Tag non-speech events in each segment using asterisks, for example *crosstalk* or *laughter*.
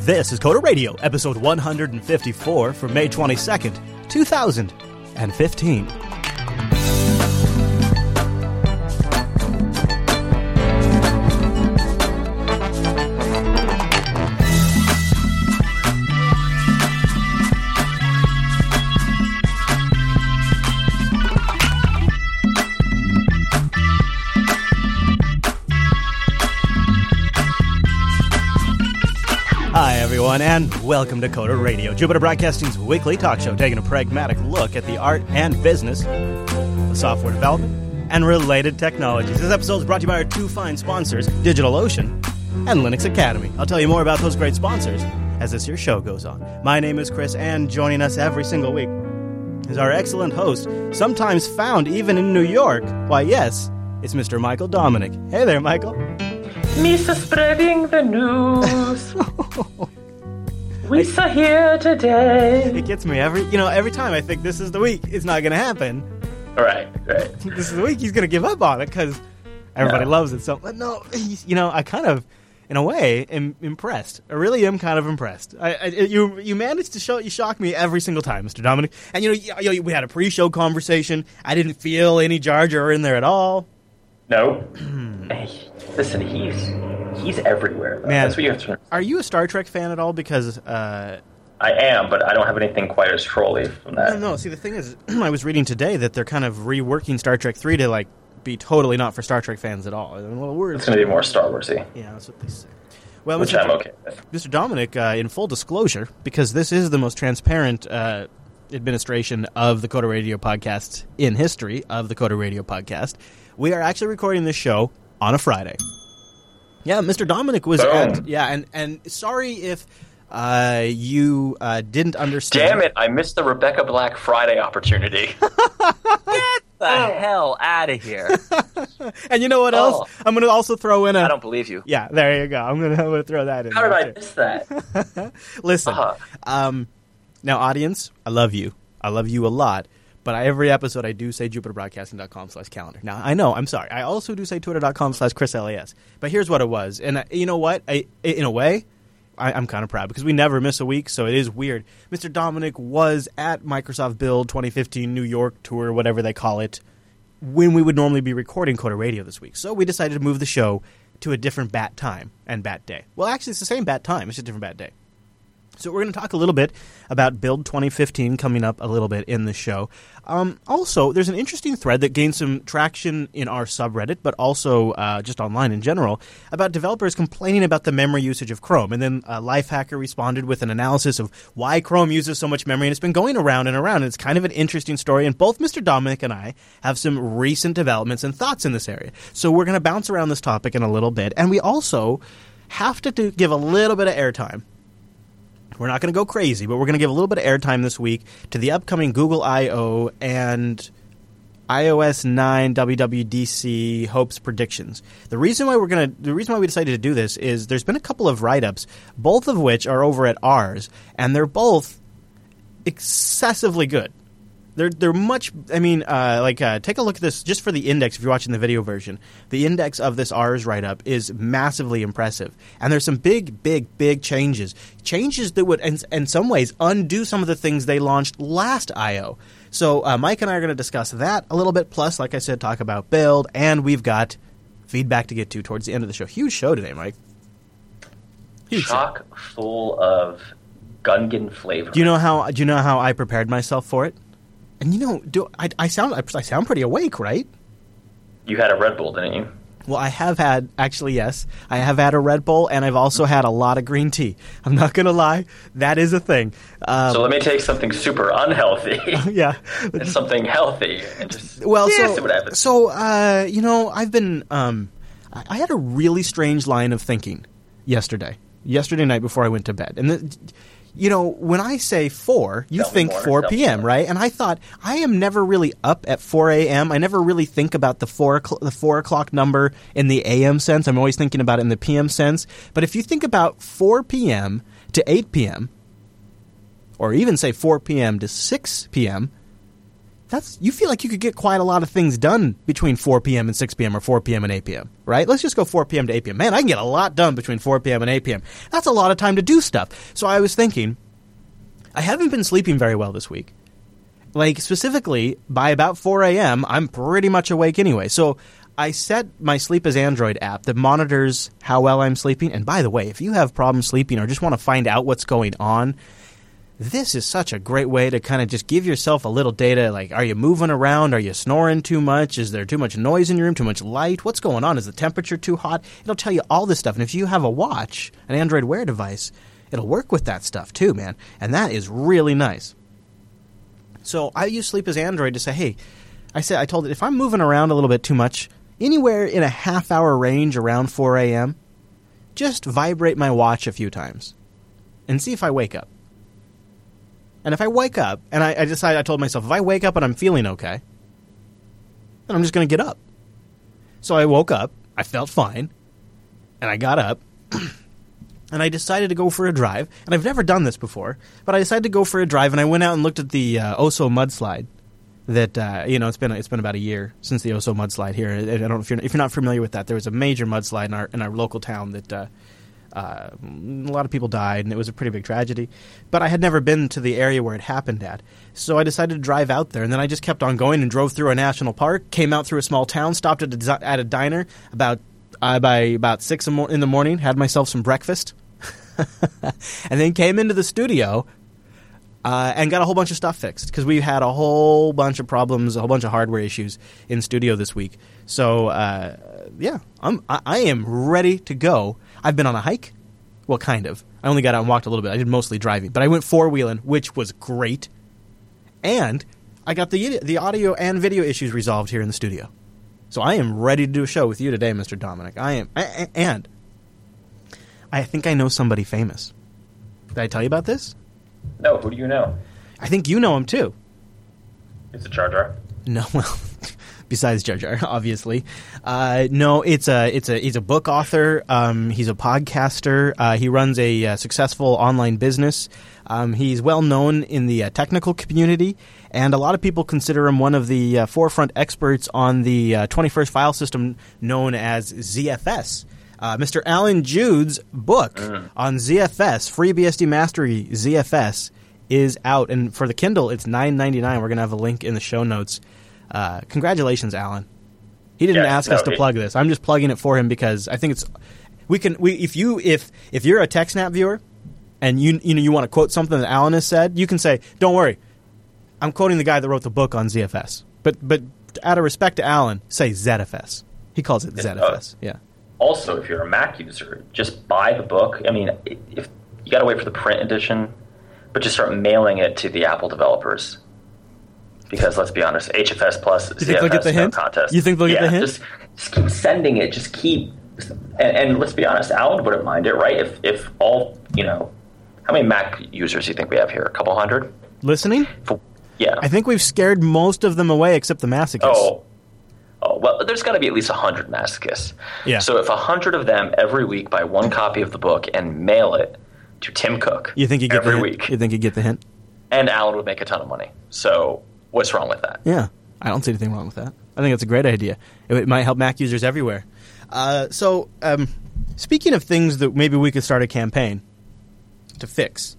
This is Coder Radio, episode 154 for May 22nd, 2015. Everyone, and welcome to Coder Radio, Jupiter Broadcasting's weekly talk show taking a pragmatic look at the art and business of software development and related technologies. This episode is brought to you by our two fine sponsors, DigitalOcean and Linux Academy. I'll tell you more about those great sponsors as this here show goes on. My name is Chris, and joining us every single week is our excellent host, sometimes found even in New York. Why, yes, it's Mr. Michael Dominick. Hey there, Michael. Misa spreading the news. *laughs* we saw here today. It gets me every, you know, every time I think this is the week. It's not going to happen. Right, right. *laughs* This is the week he's going to give up on it because everybody No. loves it. So, but no, he's, you know, I kind of, in a way, am impressed. I really am kind of impressed. I, I you, you managed to show, you shock me every single time, Mr. Dominick. And you know, you, you- we had a pre-show conversation. I didn't feel any Jar Jar in there at all. No. hey, listen, he's he's everywhere. though. Man. That's what you have to. Are you a Star Trek fan at all? Because uh, I am, but I don't have anything quite as trolly from that. don't know. See, the thing is, *clears throat* I was reading today that they're kind of reworking Star Trek three to like be totally not for Star Trek fans at all. Well, we're It's going to be more Star Warsy, yeah, that's what they say. Well, which Mr. I'm okay with. Mr. Dominick, uh, in full disclosure, because this is the most transparent uh, administration of the Coder Radio podcast in history of the Coder Radio podcast, we are actually recording this show on a Friday. Yeah, Mr. Dominick was Boom. at yeah, and and sorry if uh, you uh, didn't understand. Damn it! I missed the Rebecca Black Friday opportunity. *laughs* Get the hell out of here. *laughs* And you know what else? Oh. I'm going to also throw in a. I don't believe you. yeah, there you go. I'm going to throw that in. How did there, I too. miss that? *laughs* Listen, Uh-huh. um, now, audience, I love you. I love you a lot. But I, every episode, I do say jupiterbroadcasting.com slash calendar. Now, I know, I'm sorry. I also do say twitter.com slash chrislas. But here's what it was. And uh, you know what? I, in a way, I, I'm kind of proud because we never miss a week, so it is weird. Mr. Dominick was at Microsoft Build 2015 New York tour, whatever they call it, when we would normally be recording Coder Radio this week. So we decided to move the show to a different bat time and bat day. Well, actually, it's the same bat time, it's just a different bat day. So we're going to talk a little bit about Build 2015 coming up a little bit in the show. Um, also, there's an interesting thread that gained some traction in our subreddit, but also uh, just online in general, about developers complaining about the memory usage of Chrome. And then uh, Lifehacker responded with an analysis of why Chrome uses so much memory, and it's been going around and around. And it's kind of an interesting story, and both Mr. Dominick and I have some recent developments and thoughts in this area. So we're going to bounce around this topic in a little bit, and we also have to do, give a little bit of airtime we're not going to go crazy, but we're going to give a little bit of airtime this week to the upcoming Google I/O and iOS 9 WWDC hopes predictions. The reason why we're going to the reason why we decided to do this is there's been a couple of write-ups, both of which are over at Ars, and they're both excessively good. They're they're much. I mean, uh, like uh, take a look at this just for the index. If you're watching the video version, the index of this Ars write up is massively impressive, and there's some big, big, big changes. Changes that would, in, in some ways, undo some of the things they launched last I/O. So uh, Mike and I are going to discuss that a little bit. Plus, like I said, talk about build, and we've got feedback to get to towards the end of the show. Huge show today, Mike. Huge show. Chock full of Gungan flavor. Do you know how? Do you know how I prepared myself for it? And you know, do I, I sound I sound pretty awake, right? You had a Red Bull, didn't you? Well, I have had actually yes, I have had a Red Bull, and I've also had a lot of green tea. I'm not gonna lie, that is a thing. Um, So let me take something super unhealthy *laughs* yeah. and something healthy and just Well, yeah, so see what happens. so uh, you know, I've been um, I, I had a really strange line of thinking yesterday. Yesterday night before I went to bed, and the, you know, when I say four, you Tell think more, four p.m. right? And I thought I am never really up at four a.m. I never really think about the four o'clock, the four o'clock number in the a.m. sense. I'm always thinking about it in the p.m. sense. But if you think about four p.m. to eight p.m. or even say 4 p.m. to 6 p.m., that's you feel like you could get quite a lot of things done between 4 p.m. and 6 p.m. or 4 p.m. and 8 p.m. Right? Let's just go 4 p.m. to 8 p.m. Man, I can get a lot done between 4 p.m. and 8 p.m. That's a lot of time to do stuff. So I was thinking, I haven't been sleeping very well this week. Like specifically, by about 4 a.m., I'm pretty much awake anyway. So I set my Sleep as Android app that monitors how well I'm sleeping. And by the way, if you have problems sleeping or just want to find out what's going on, this is such a great way to kind of just give yourself a little data like are you moving around? Are you snoring too much? Is there too much noise in your room? Too much light? What's going on? Is the temperature too hot? It'll tell you all this stuff. And if you have a watch an android wear device it'll work with that stuff too man. And that is really nice. So i use sleep as android to say hey i said i told it if i'm moving around a little bit too much anywhere in a half hour range around 4 a.m just vibrate my watch a few times and see if i wake up and if I wake up and I, I decide, I told myself, if I wake up and I'm feeling okay, then I'm just going to get up. So I woke up, I felt fine, and I got up, *clears throat* and I decided to go for a drive. And I've never done this before, but I decided to go for a drive, and I went out and looked at the uh, Oso mudslide. That uh, you know, it's been it's been about a year since the Oso mudslide here. I don't know if you're if you're not familiar with that. There was a major mudslide in our in our local town that uh, uh, a lot of people died, and it was a pretty big tragedy. But I had never been to the area where it happened at, so I decided to drive out there. And then I just kept on going and drove through a national park, came out through a small town, stopped at a, at a diner about uh, by about six in the morning, had myself some breakfast, *laughs* and then came into the studio. Uh, and got a whole bunch of stuff fixed because we had a whole bunch of problems, a whole bunch of hardware issues in studio this week. So uh, yeah, I'm I, I am ready to go I've been on a hike. Well, kind of. I only got out and walked a little bit. I did mostly driving, but I went four wheeling, which was great. And I got the the audio and video issues resolved here in the studio. So I am ready to do a show with you today, Mr. Dominick. I am, and I think I know somebody famous. Did I tell you about this? No. Who do you know? I think you know him too. It's a Jar Jar. No, *laughs* well, besides Jar Jar, *laughs* obviously. Uh, no, it's a it's a he's a book author. Um, he's a podcaster. Uh, he runs a uh, successful online business. Um, he's well known in the uh, technical community, and a lot of people consider him one of the uh, forefront experts on the 21st uh, file system known as ZFS. Mr. Allan Jude's book on ZFS, FreeBSD Mastery ZFS, is out, and for the Kindle, it's nine ninety nine. We're gonna have a link in the show notes. Uh, congratulations, Allan. He didn't ask no, us to it, plug this. I'm just plugging it for him because I think it's we can we if you if if you're a TechSnap viewer and you you know you want to quote something that Allan has said, you can say, "Don't worry, I'm quoting the guy that wrote the book on ZFS." But but out of respect to Allan, say ZFS. He calls it ZFS. Uh, yeah. Also, if you're a Mac user, just buy the book. I mean, if you got to wait for the print edition, but just start mailing it to the Apple developers because let's be honest, HFS plus you think get the hint? contest. You think they'll yeah, get the hint? Just, just keep sending it. Just keep, and, and, let's be honest, Allan wouldn't mind it, right? If if all you know, how many Mac users do you think we have here? A couple hundred listening. For, yeah, I think we've scared most of them away, except the masochists. Oh. Oh, well, there's got to be at least 100 masochists. Yeah. So if 100 of them every week buy one copy of the book and mail it to Tim Cook you think you get every the week. You think you get the hint? And Allan would make a ton of money. So What's wrong with that? Yeah, I don't see anything wrong with that. I think it's a great idea. It, it might help Mac users everywhere. Uh, so, um, speaking of things that maybe we could start a campaign to fix,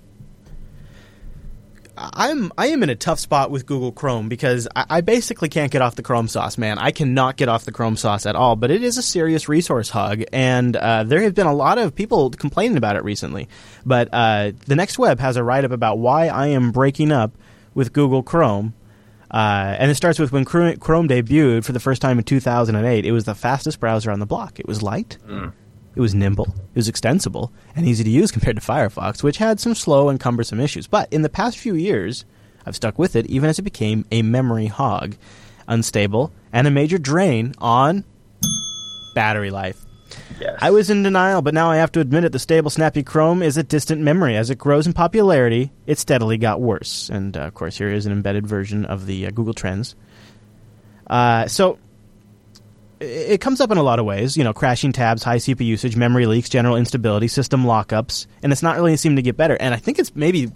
I'm I am in a tough spot with Google Chrome because I, I, basically can't get off the Chrome sauce, man. I cannot get off the Chrome sauce at all. But it is a serious resource hug, and uh, there have been a lot of people complaining about it recently. But uh, the Next Web has a write up about why I am breaking up with Google Chrome uh, and it starts with when Chrome debuted for the first time in 2008. It was the fastest browser on the block. It was light, mm. it was nimble, it was extensible, and easy to use *laughs* compared to Firefox, which had some slow and cumbersome issues. But in the past few years, I've stuck with it, even as it became a memory hog, unstable, and a major drain on battery life. Yes. I was in denial, but now I have to admit it. The stable, snappy Chrome is a distant memory. As it grows in popularity, it steadily got worse. And uh, of course, here is an embedded version of the uh, Google Trends. Uh, so it comes up in a lot of ways. You know, crashing tabs, high CPU usage, memory leaks, general instability, system lockups, and it's not really seeming to get better. And I think it's maybe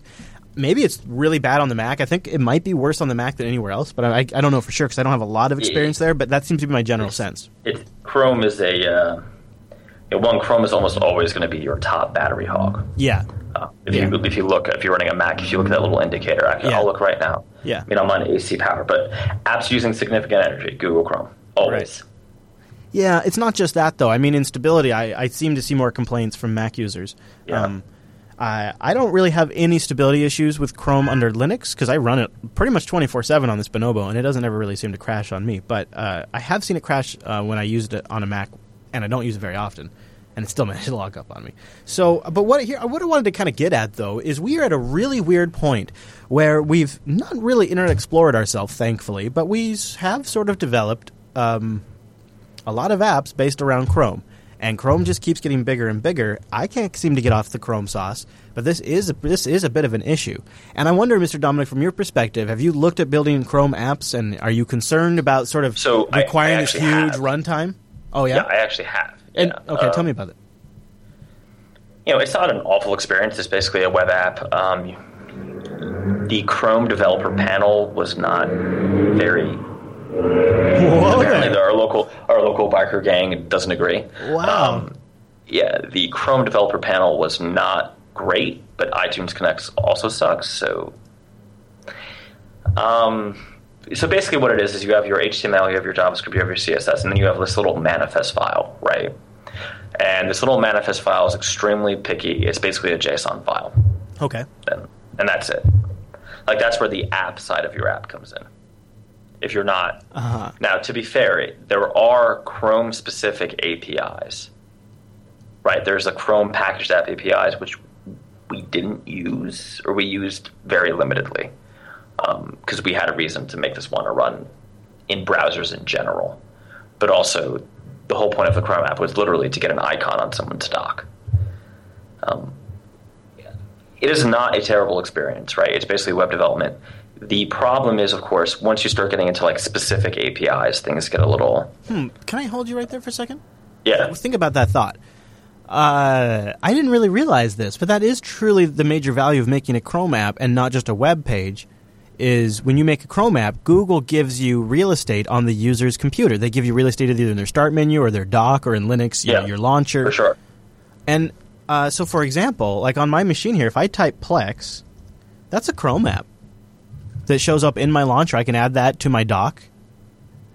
maybe it's really bad on the Mac. I think it might be worse on the Mac than anywhere else, but I, I don't know for sure because I don't have a lot of experience there. But that seems to be my general sense. It, Chrome is a uh, you know, one. Chrome is almost always going to be your top battery hog. Yeah, Uh, if Yeah. you if you look if you're running a Mac, if you look at that little indicator, I can, Yeah. I'll look right now. Yeah. I mean, I'm on AC power, but apps using significant energy, Google Chrome, always. yeah. It's not just that though. I mean, instability. I, I seem to see more complaints from Mac users. Yeah. Um, I I don't really have any stability issues with Chrome under Linux because I run it pretty much twenty four seven on this Bonobo, and it doesn't ever really seem to crash on me. But uh, I have seen it crash uh, when I used it on a Mac, and I don't use it very often. And it still *laughs* managed to log up on me. So, but what here, what I wanted to kind of get at though is we are at a really weird point where we've not really Internet Explored ourselves, thankfully, but we have sort of developed um, a lot of apps based around Chrome. And Chrome just keeps getting bigger and bigger. I can't seem to get off the Chrome sauce, but this is a, this is a bit of an issue. And I wonder, Mr. Dominick, from your perspective, have you looked at building Chrome apps, and are you concerned about sort of So, requiring I this huge have. runtime? Oh yeah. Yeah, I actually have. And yeah. okay, Um, tell me about it. you know, it's not an awful experience. It's basically a web app. Um, the Chrome developer panel was not very. Apparently, our local our local biker gang doesn't agree. Wow. Um, yeah, the Chrome developer panel was not great, but iTunes Connect also sucks. So, um, so basically, what it is is you have your HTML, you have your JavaScript, you have your CSS, and then you have this little manifest file, right? And this little manifest file is extremely picky. It's basically a JSON file, Okay. and, and that's it. Like that's where the app side of your app comes in. If you're not Uh-huh. now, to be fair, it- there are Chrome specific APIs. Right, there's a Chrome packaged app APIs which we didn't use or we used very limitedly because we had a reason to make this one to run in browsers in general. But also, the whole point of the Chrome app was literally to get an icon on someone's dock. Um, it is not a terrible experience, right? It's basically web development. The problem is, of course, once you start getting into like specific APIs, things get a little Hmm. Can I hold you right there for a second? yeah. Think about that thought. Uh, I didn't really realize this, but that is truly the major value of making a Chrome app and not just a web page. Is when you make a Chrome app, Google gives you real estate on the user's computer. They give you real estate either in their start menu or their dock or in Linux, you know, your launcher. for sure. And uh, so, for example, like on my machine here, if I type Plex, that's a Chrome app that shows up in my launcher. I can add that to my dock,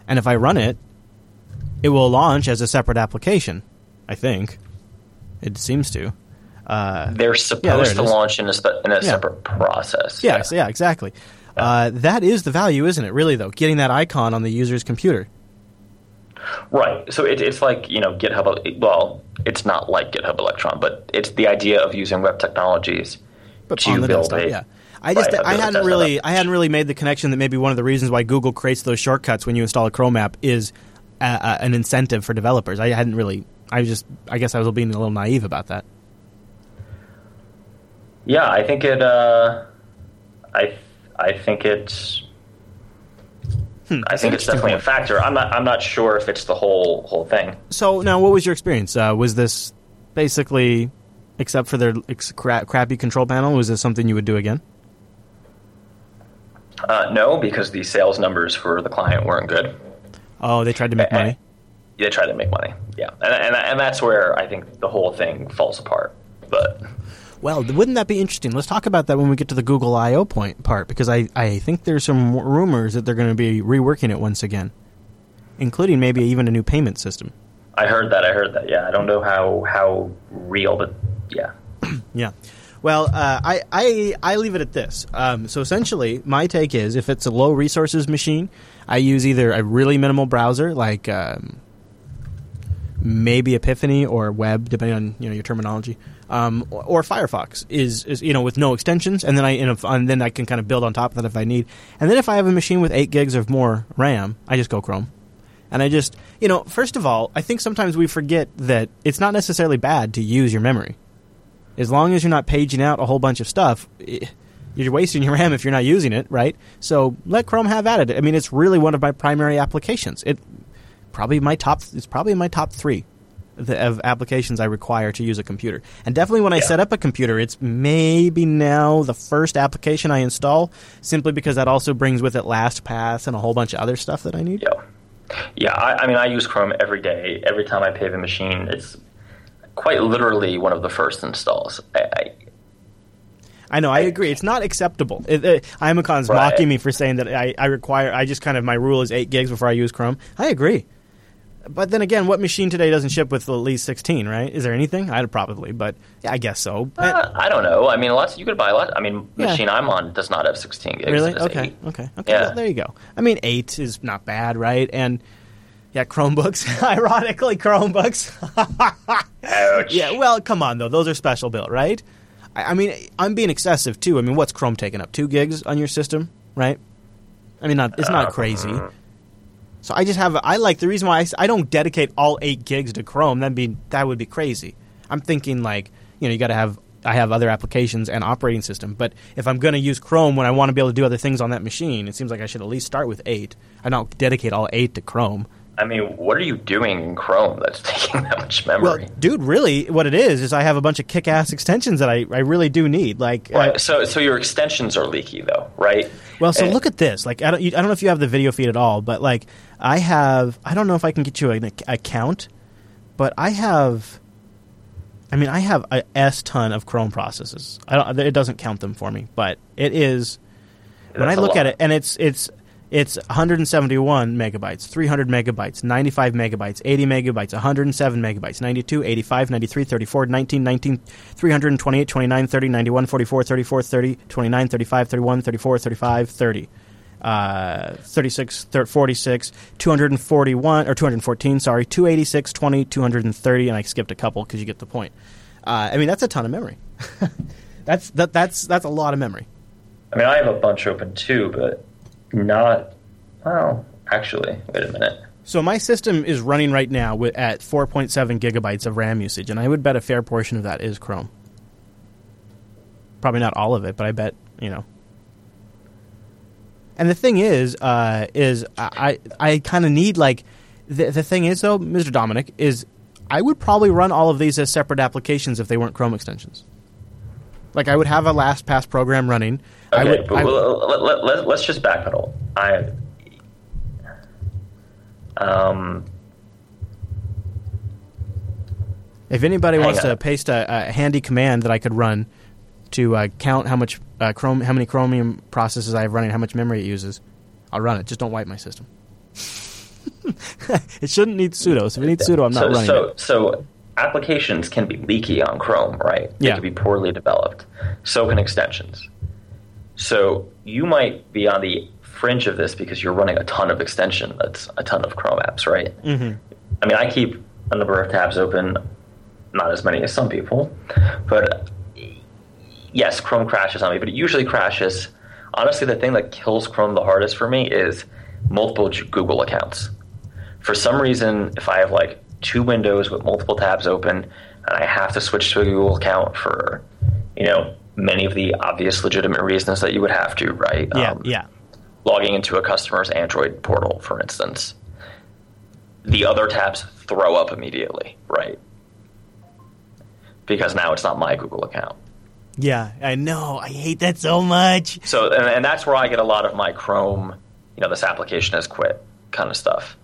and if I run it, it will launch as a separate application. I think it seems to. Uh, They're supposed it to is. launch in a, in a separate process. yeah, yeah, exactly. Uh, that is the value, isn't it? Really, though, getting that icon on the user's computer. Right. So it, it's like you know GitHub. Well, it's not like GitHub Electron, but it's the idea of using web technologies but to on the build desktop, a. yeah. I just Right, I hadn't really I hadn't really made the connection that maybe one of the reasons why Google creates those shortcuts when you install a Chrome app is uh, uh, an incentive for developers. I hadn't really I just I guess I was being a little naive about that. Yeah, I think it. Uh, I I think it's. Hmm, I think it's definitely a factor. I'm not. I'm not sure if it's the whole whole thing. So now, what was your experience? Uh, was this basically, except for their ex- cra- crappy control panel, was this something you would do again? Uh, no, because the sales numbers for the client weren't good. Oh, they tried to make eh. money. They try to make money. Yeah, and, and and that's where I think the whole thing falls apart. But Well, wouldn't that be interesting? Let's talk about that when we get to the Google I/O point part, because I, I think there's some rumors that they're going to be reworking it once again, including maybe even a new payment system. I heard that. I heard that. Yeah, I don't know how how real, but yeah. *clears throat* Yeah. Well, uh, I, I I leave it at this. Um, so essentially, my take is if it's a low resources machine, I use either a really minimal browser like um, maybe Epiphany or Web, depending on you know your terminology, um, or, Firefox is, is you know with no extensions, and then I and, if, and then I can kind of build on top of that if I need. And then if I have a machine with eight gigs or more RAM, I just go Chrome. And I just, you know, first of all, I think sometimes we forget that it's not necessarily bad to use your memory as long as you're not paging out a whole bunch of stuff, i- you're wasting your *laughs* RAM if you're not using it, right? So let Chrome have at it. I mean, it's really one of my primary applications. It probably my top. It's probably my top three the, of applications I require to use a computer. And definitely when I Yeah. set up a computer, it's maybe now the first application I install, simply because that also brings with it LastPass and a whole bunch of other stuff that I need. Yeah, yeah. I, I mean, I use Chrome every day. Every time I pave a machine, it's quite literally one of the first installs. I, I, I know, I agree. It's not acceptable. It, it, Imacon's Right. mocking me for saying that I, I require, I just kind of, my rule is 8 gigs before I use Chrome. I agree. But then again, what machine today doesn't ship with at least 16, right? Is there anything? I'd probably, but yeah, I guess so. uh, I don't know. I mean, lots. You could buy a lot. I mean, Yeah. machine I'm on does not have 16 gigs. really? Okay, eight. okay, okay. Yeah. Well, there you go. I mean, 8 is not bad, right? And yeah, Chromebooks. *laughs* Ironically, Chromebooks. Ouch. Yeah, well, come on though; those are special built, right? I, I mean, I'm being excessive too. I mean, what's Chrome taking up? Two gigs on your system, right? I mean, not it's not Uh, crazy. So I just have I like the reason why I, I don't dedicate all eight gigs to Chrome. That'd be that would be crazy. I'm thinking like you know you got to have I have other applications and operating system, but if I'm going to use Chrome when I want to be able to do other things on that machine, it seems like I should at least start with eight. I don't dedicate all eight to Chrome. I mean, what are you doing in Chrome that's *laughs* taking that much memory? Well, dude, really, what it is is I have a bunch of kick-ass extensions that I, I really do need. Like, uh, So, so your extensions are leaky, though, right? well, so And- look at this. Like, I don't, you, I don't know if you have the video feed at all, but like, I have. I don't know if I can get you an account, but I have. I mean, I have a s ton of Chrome processes. I don't. It doesn't count them for me, but it is when I look at it, and it's it's it's 171 megabytes, 300 megabytes, 95 megabytes, 80 megabytes, 107 megabytes, 92, 85, 93, 34, 19, 19, 328, 29, 30, 91, 44, 34, 30, 29, 35, 31, 34, 35, 30. Uh, 36, thir- 46, 241, or 214, sorry, 286, 20, 230, and I skipped a couple because you get the point. Uh, I mean, that's a ton of memory. *laughs* that's, that, that's, that's a lot of memory. I mean, I have a bunch open too, but not. Well, actually, wait a minute. So my system is running right now at 4.7 gigabytes of RAM usage, and I would bet a fair portion of that is Chrome. Probably not all of it, but I bet you know. And the thing is, uh, is I I, I kind of need like the the thing is though, Mr. Dominick is I would probably run all of these as separate applications if they weren't Chrome extensions. Like I would have a LastPass program running. I Okay, would, but I- we'll- let, let, let, let's just backpedal. I. Um, If anybody wants on. to paste a, a handy command that I could run to uh, count how much uh, Chrome, how many Chromium processes I have running, how much memory it uses, I'll run it. Just don't wipe my system. *laughs* it shouldn't need sudo. So if it needs sudo, I'm not so, running so, it. so applications can be leaky on Chrome, right? They Yeah. can be poorly developed. So can extensions. So you might be on the fringe of this because you're running a ton of extension. That's a ton of Chrome apps, right? hmm I mean, I keep a number of tabs open, not as many as some people, but yes, Chrome crashes on me, but it usually crashes. Honestly, the thing that kills Chrome the hardest for me is multiple Google accounts. For some reason, if I have like two windows with multiple tabs open and I have to switch to a Google account for, you know, many of the obvious legitimate reasons that you would have to, right? Yeah, Um, yeah. logging into a customer's Android portal, for instance, the other tabs throw up immediately, right? Because now it's not my Google account. Yeah, I know. I hate that so much. So, and, and that's where I get a lot of my Chrome, you know, this application has quit kind of stuff.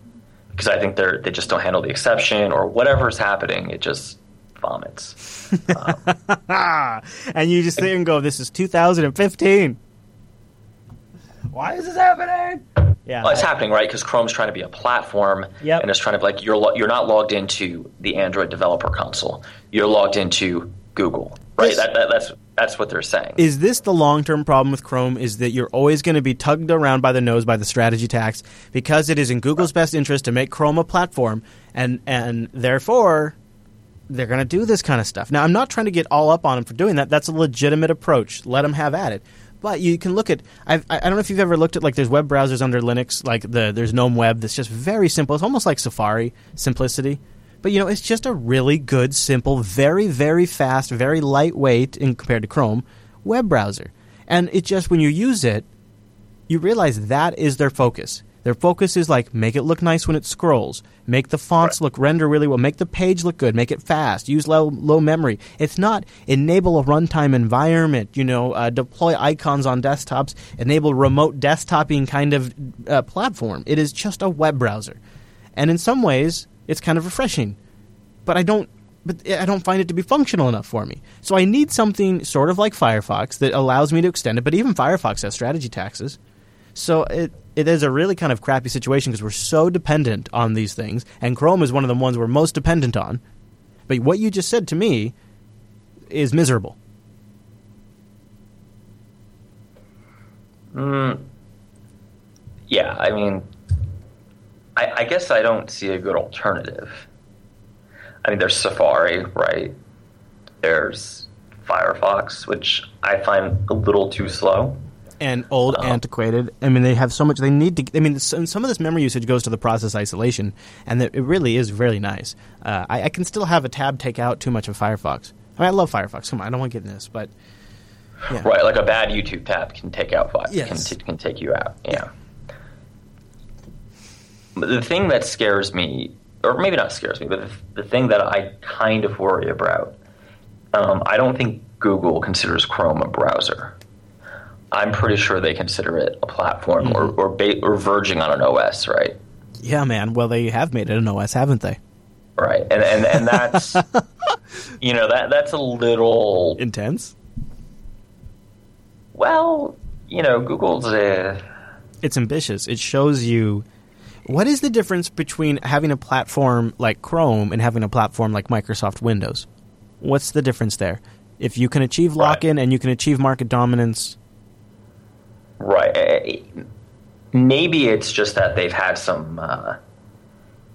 Because I think they're they just don't handle the exception or whatever's happening, it just vomits. *laughs* and you just sit and go, "This is 2015. Why is this happening?" Yeah, Well, it's happening, right? Because Chrome's trying to be a platform, Yep. and it's trying to be like you're lo- you're not logged into the Android developer console. You're logged into Google, right? This- That, that, that's that's what they're saying. is this the long term problem with Chrome? Is that you're always going to be tugged around by the nose by the strategy tax because it is in Google's best interest to make Chrome a platform, and and therefore they're going to do this kind of stuff. Now, I'm not trying to get all up on them for doing that. That's a legitimate approach. Let them have at it. But you can look at. I've, I I don't know if you've ever looked at like there's web browsers under Linux, like the there's GNOME Web that's just very simple. It's almost like Safari simplicity. But you know, it's just a really good, simple, very, very fast, very lightweight in compared to Chrome web browser. And it just when you use it, you realize that is their focus. Their focus is like make it look nice when it scrolls, make the fonts look render really well, make the page look good, make it fast, use low low memory. It's not enable a runtime environment, you know, uh, deploy icons on desktops, enable remote desktoping kind of uh, platform. It is just a web browser, and in some ways, it's kind of refreshing. But I don't but I don't find it to be functional enough for me. So I need something sort of like Firefox that allows me to extend it. But even Firefox has strategy taxes. So it it is a really kind of crappy situation because we're so dependent on these things, and Chrome is one of the ones we're most dependent on. But what you just said to me is miserable. Mm, yeah, I mean, I, I guess I don't see a good alternative. I mean, there's Safari, right? There's Firefox, which I find a little too slow and old, oh. antiquated. I mean, they have so much. They need to. I mean, some of this memory usage goes to the process isolation, and it really is really nice. Uh, I, I, can still have a tab take out too much of Firefox. I mean, I love Firefox. Come on, I don't want to get in this, but yeah. right, like a bad YouTube tab can take out Firefox. yes. can, t- can take you out. Yeah. But the thing that scares me, or maybe not scares me, but the, the thing that I kind of worry about, um, I don't think Google considers Chrome a browser. I'm pretty sure they consider it a platform mm-hmm. or or, ba- or verging on an OS, right? Yeah, man. Well, they have made it an OS, haven't they? Right, and and, and that's *laughs* you know that that's a little intense. Well, you know, Google's a. It's ambitious. It shows you. What is the difference between having a platform like Chrome and having a platform like Microsoft Windows? What's the difference there? If you can achieve lock in right. and you can achieve market dominance, Right. Eh, eh, maybe it's just that they've had some, uh,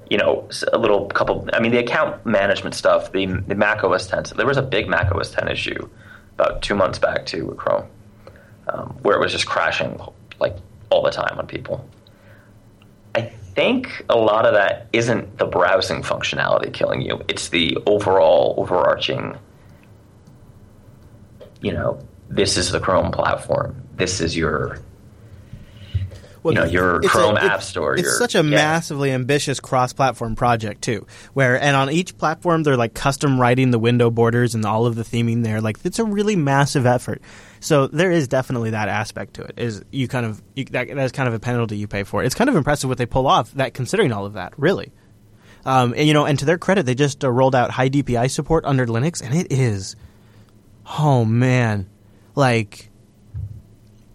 you know, a little couple. I mean, the account management stuff, the the Mac OS 10. There was a big Mac OS 10 issue about two months back too with Chrome, um, where it was just crashing like all the time on people. I think a lot of that isn't the browsing functionality killing you. It's the overall overarching, you know, this is the Chrome platform this is your well, you know your Chrome a, App Store. It's your, such a yeah. massively ambitious cross-platform project too, where and on each platform they're like custom writing the window borders and all of the theming there. Like it's a really massive effort. So there is definitely that aspect to it. Is you kind of you, that, that's kind of a penalty you pay for. It's kind of impressive what they pull off. That considering all of that, really. Um, and you know, and to their credit, they just uh, rolled out high DPI support under Linux, and it is, oh man, like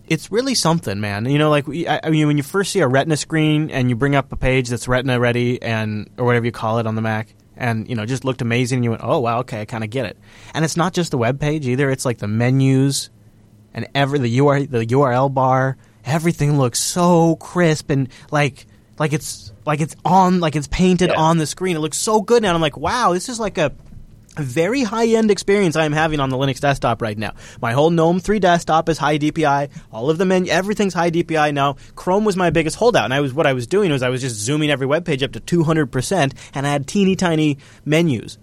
it's really something, man. You know, like I, I, mean, when you first see a Retina screen and you bring up a page that's Retina ready and or whatever you call it on the Mac, and you know, just looked amazing. And you went, oh wow, okay, I kind of get it. And it's not just the web page either. It's like the menus and every the URL the URL bar. Everything looks so crisp and like like it's like it's on like it's painted yeah. on the screen. It looks so good now. I'm like, wow, this is like a very high end experience I am having on the Linux desktop right now. My whole GNOME 3 desktop is high DPI. All of the menu, everything's high DPI now. Chrome was my biggest holdout, and I was what I was doing was I was just zooming every web page up to 200%, and I had teeny tiny menus.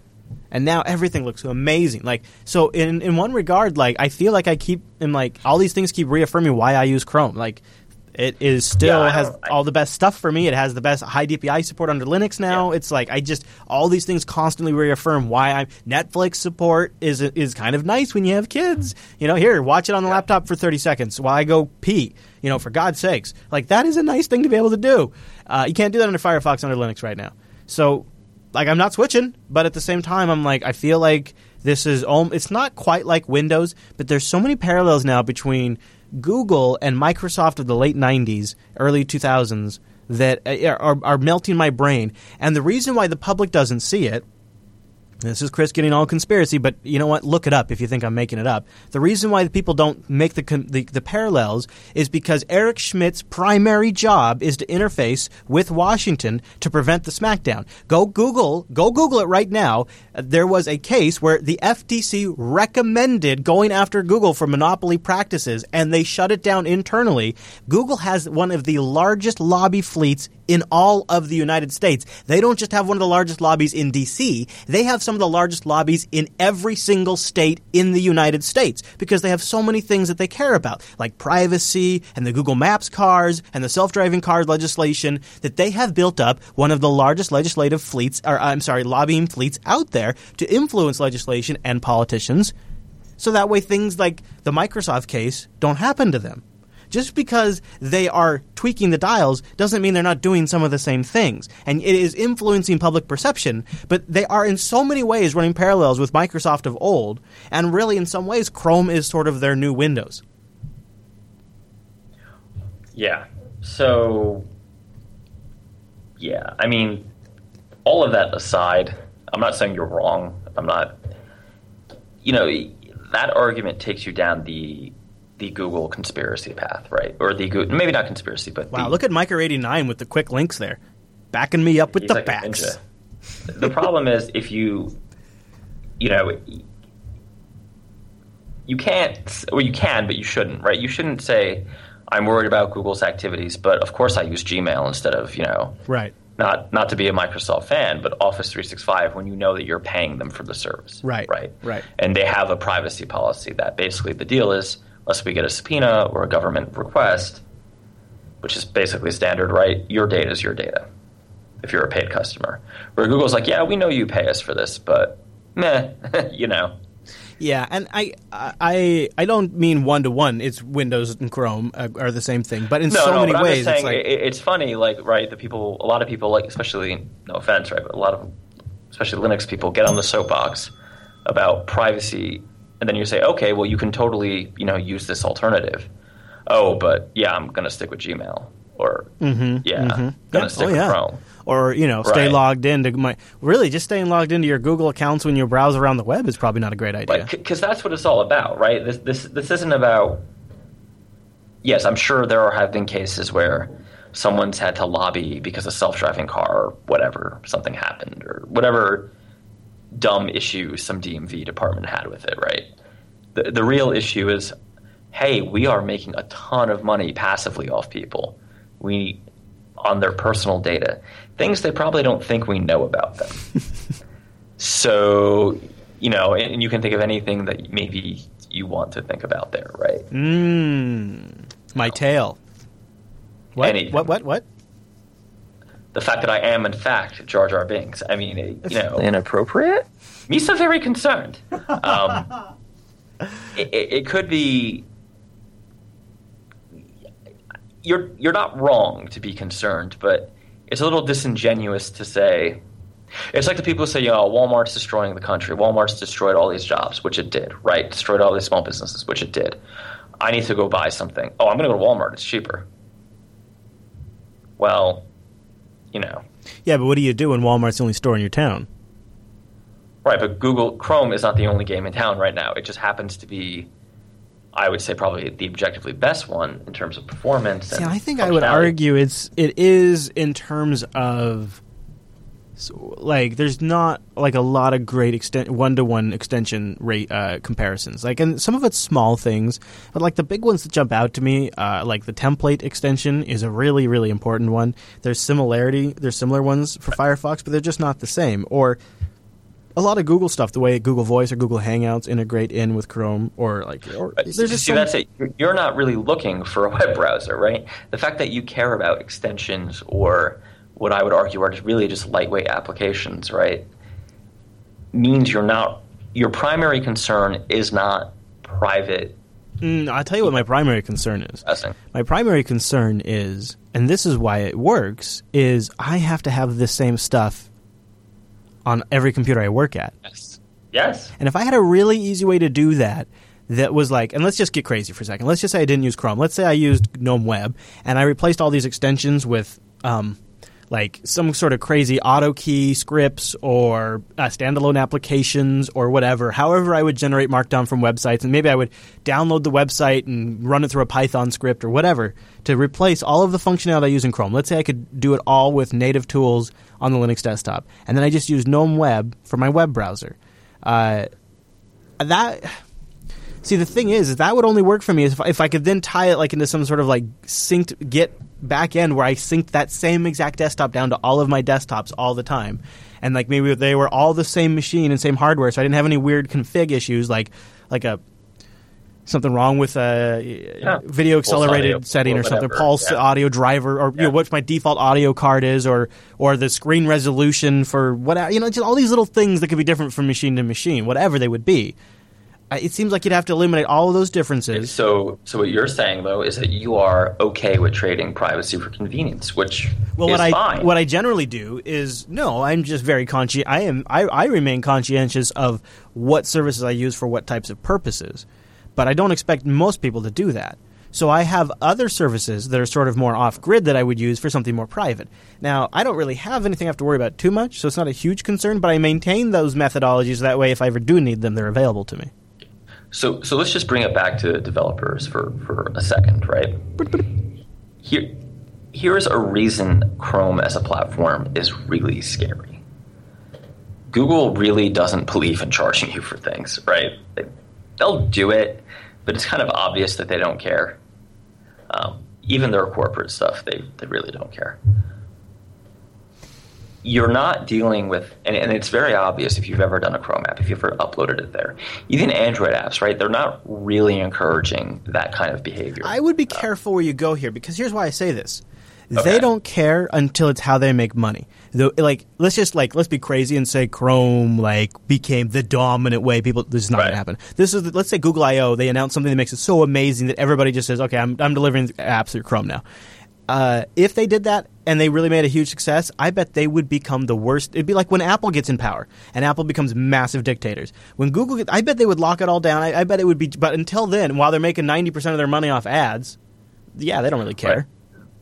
And now everything looks amazing. Like so, in in one regard, like I feel like I keep in like all these things keep reaffirming why I use Chrome. Like it is still yeah, has I, all the best stuff for me. It has the best high DPI support under Linux now. Yeah. It's like I just all these things constantly reaffirm why I'm Netflix support is is kind of nice when you have kids. You know, here watch it on the yeah. laptop for 30 seconds while I go pee. You know, for God's sakes, like that is a nice thing to be able to do. Uh, you can't do that under Firefox under Linux right now. So, like, I'm not switching, but at the same time, I'm like, I feel like this is. It's not quite like Windows, but there's so many parallels now between Google and Microsoft of the late 90s, early 2000s that uh, are, are melting my brain. And the reason why the public doesn't see it this is Chris getting all conspiracy, but you know what? Look it up if you think I'm making it up. The reason why the people don't make the, the, the parallels is because Eric Schmidt's primary job is to interface with Washington to prevent the smackdown. Go Google, go Google it right now. There was a case where the FTC recommended going after Google for monopoly practices, and they shut it down internally. Google has one of the largest lobby fleets in all of the United States. They don't just have one of the largest lobbies in DC, they have some of the largest lobbies in every single state in the United States because they have so many things that they care about, like privacy and the Google Maps cars and the self-driving cars legislation that they have built up one of the largest legislative fleets or I'm sorry, lobbying fleets out there to influence legislation and politicians. So that way things like the Microsoft case don't happen to them just because they are tweaking the dials doesn't mean they're not doing some of the same things. And it is influencing public perception, but they are in so many ways running parallels with Microsoft of old, and really in some ways Chrome is sort of their new Windows. Yeah. So, yeah, I mean, all of that aside, I'm not saying you're wrong. I'm not, you know, that argument takes you down the the Google conspiracy path, right? Or the Google, maybe not conspiracy, but wow, the, look at Micro89 with the quick links there, backing me up with the like facts. *laughs* the problem is if you, you know, you can't, or you can, but you shouldn't, right? You shouldn't say, "I'm worried about Google's activities," but of course I use Gmail instead of, you know, right. Not not to be a Microsoft fan, but Office 365 when you know that you're paying them for the service, right? Right. Right. And they have a privacy policy that basically the deal is unless we get a subpoena or a government request, which is basically standard, right? Your data is your data if you're a paid customer. Where Google's like, yeah, we know you pay us for this, but meh, *laughs* you know. Yeah, and I I I don't mean one to one. It's Windows and Chrome uh, are the same thing, but in no, so no, many ways, just it's like it's funny. Like, right, the people, a lot of people, like, especially no offense, right, but a lot of, especially Linux people, get on the soapbox about privacy and then you say, okay, well, you can totally, you know, use this alternative. Oh, but yeah, I'm going to stick with Gmail, or mm-hmm, yeah, mm-hmm. going to stick oh, with yeah. Chrome, or you know, stay Right. logged into my. Really, just staying logged into your Google accounts when you browse around the web is probably not a great idea. Because that's what it's all about, right? This this this isn't about. Yes, I'm sure there have been cases where someone's had to lobby because a self-driving car or whatever something happened or whatever dumb issue some DMV department had with it, right? The the real issue is, hey, we are making a ton of money passively off people. We on their personal data, things they probably don't think we know about them. *laughs* so, you know, and, and you can think of anything that maybe you want to think about there, right? Mmm, my tail. What? Anything. What? What? What? The fact that I am, in fact, Jar Jar Binks. I mean, it, you know, Inappropriate? Misa very concerned. *laughs* Um, it, it, could be. You're you're not wrong to be concerned, but it's a little disingenuous to say. It's like the people who say, you know, Walmart's destroying the country. Walmart's destroyed all these jobs, which it did, right? Destroyed all these small businesses, which it did. I need to go buy something. Oh, I'm going to go to Walmart. It's cheaper. Well, you know, Yeah, but what do you do when Walmart's the only store in your town? Right, but Google Chrome is not the only game in town right now. It just happens to be, I would say, probably the objectively best one in terms of performance. See, and I think I would argue it's it is in terms of so, like there's not like a lot of great extent one to one extension rate uh, comparisons. Like and some of it's small things, but like the big ones that jump out to me, uh, like the template extension is a really really important one. There's similarity, there's similar ones for Firefox, but they're just not the same. Or a lot of Google stuff, the way Google Voice or Google Hangouts integrate in with Chrome, or like or there's just see, some- that's it. You're not really looking for a web browser, right? The fact that you care about extensions or what I would argue are just really just lightweight applications, right, means you're not. Your primary concern is not private Mm, I'll tell you what my primary concern is. My primary concern is, and this is why it works, is I have to have this same stuff on every computer I work at. Yes. Yes. And if I had a really easy way to do that, that was like, and let's just get crazy for a second. Let's just say I didn't use Chrome. Let's say I used GNOME Web, and I replaced all these extensions with, um, like some sort of crazy auto key scripts or uh, standalone applications or whatever. However, I would generate Markdown from websites, and maybe I would download the website and run it through a Python script or whatever to replace all of the functionality I use in Chrome. Let's say I could do it all with native tools on the Linux desktop, and then I just use GNOME Web for my web browser. Uh, that see the thing is, is that would only work for me if, if I could then tie it like into some sort of like synced Git back end where I synced that same exact desktop down to all of my desktops all the time. And like maybe they were all the same machine and same hardware, so I didn't have any weird config issues like like a something wrong with a video accelerated audio, setting or something, whatever, pulse yeah. audio driver, or you know what my default audio card is, or or the screen resolution for whatever you know, just all these little things that could be different from machine to machine, whatever they would be. It seems like you'd have to eliminate all of those differences. So, so what you're saying though is that you are okay with trading privacy for convenience, which Well, what I fine. what I generally do is no, I'm just very conscious. I am I, I remain conscientious of what services I use for what types of purposes, but I don't expect most people to do that. So I have other services that are sort of more off grid that I would use for something more private. Now I don't really have anything I have to worry about too much, so it's not a huge concern. But I maintain those methodologies that way. If I ever do need them, they're available to me. So, so let's just bring it back to developers for, for a second, right? Here, here's a reason Chrome as a platform is really scary. Google really doesn't believe in charging you for things, right? They, they'll do it, but it's kind of obvious that they don't care. Um, even their corporate stuff, they, they really don't care. You're not dealing with, and, and it's very obvious if you've ever done a Chrome app, if you've ever uploaded it there. Even Android apps, right? They're not really encouraging that kind of behavior. I would be careful where you go here because here's why I say this. They don't care until it's how they make money. Though, like, let's just like let's be crazy and say Chrome like became the dominant way people. This is not going to happen. This is let's say Google I/O. They announce something that makes it so amazing that everybody just says, "Okay, I'm I'm delivering apps through Chrome now." Uh, if they did that and they really made a huge success, I bet they would become the worst. It'd be like when Apple gets in power and Apple becomes massive dictators. When Google, get, I bet they would lock it all down. I, I bet it would be. But until then, while they're making ninety percent of their money off ads, yeah, they don't really care.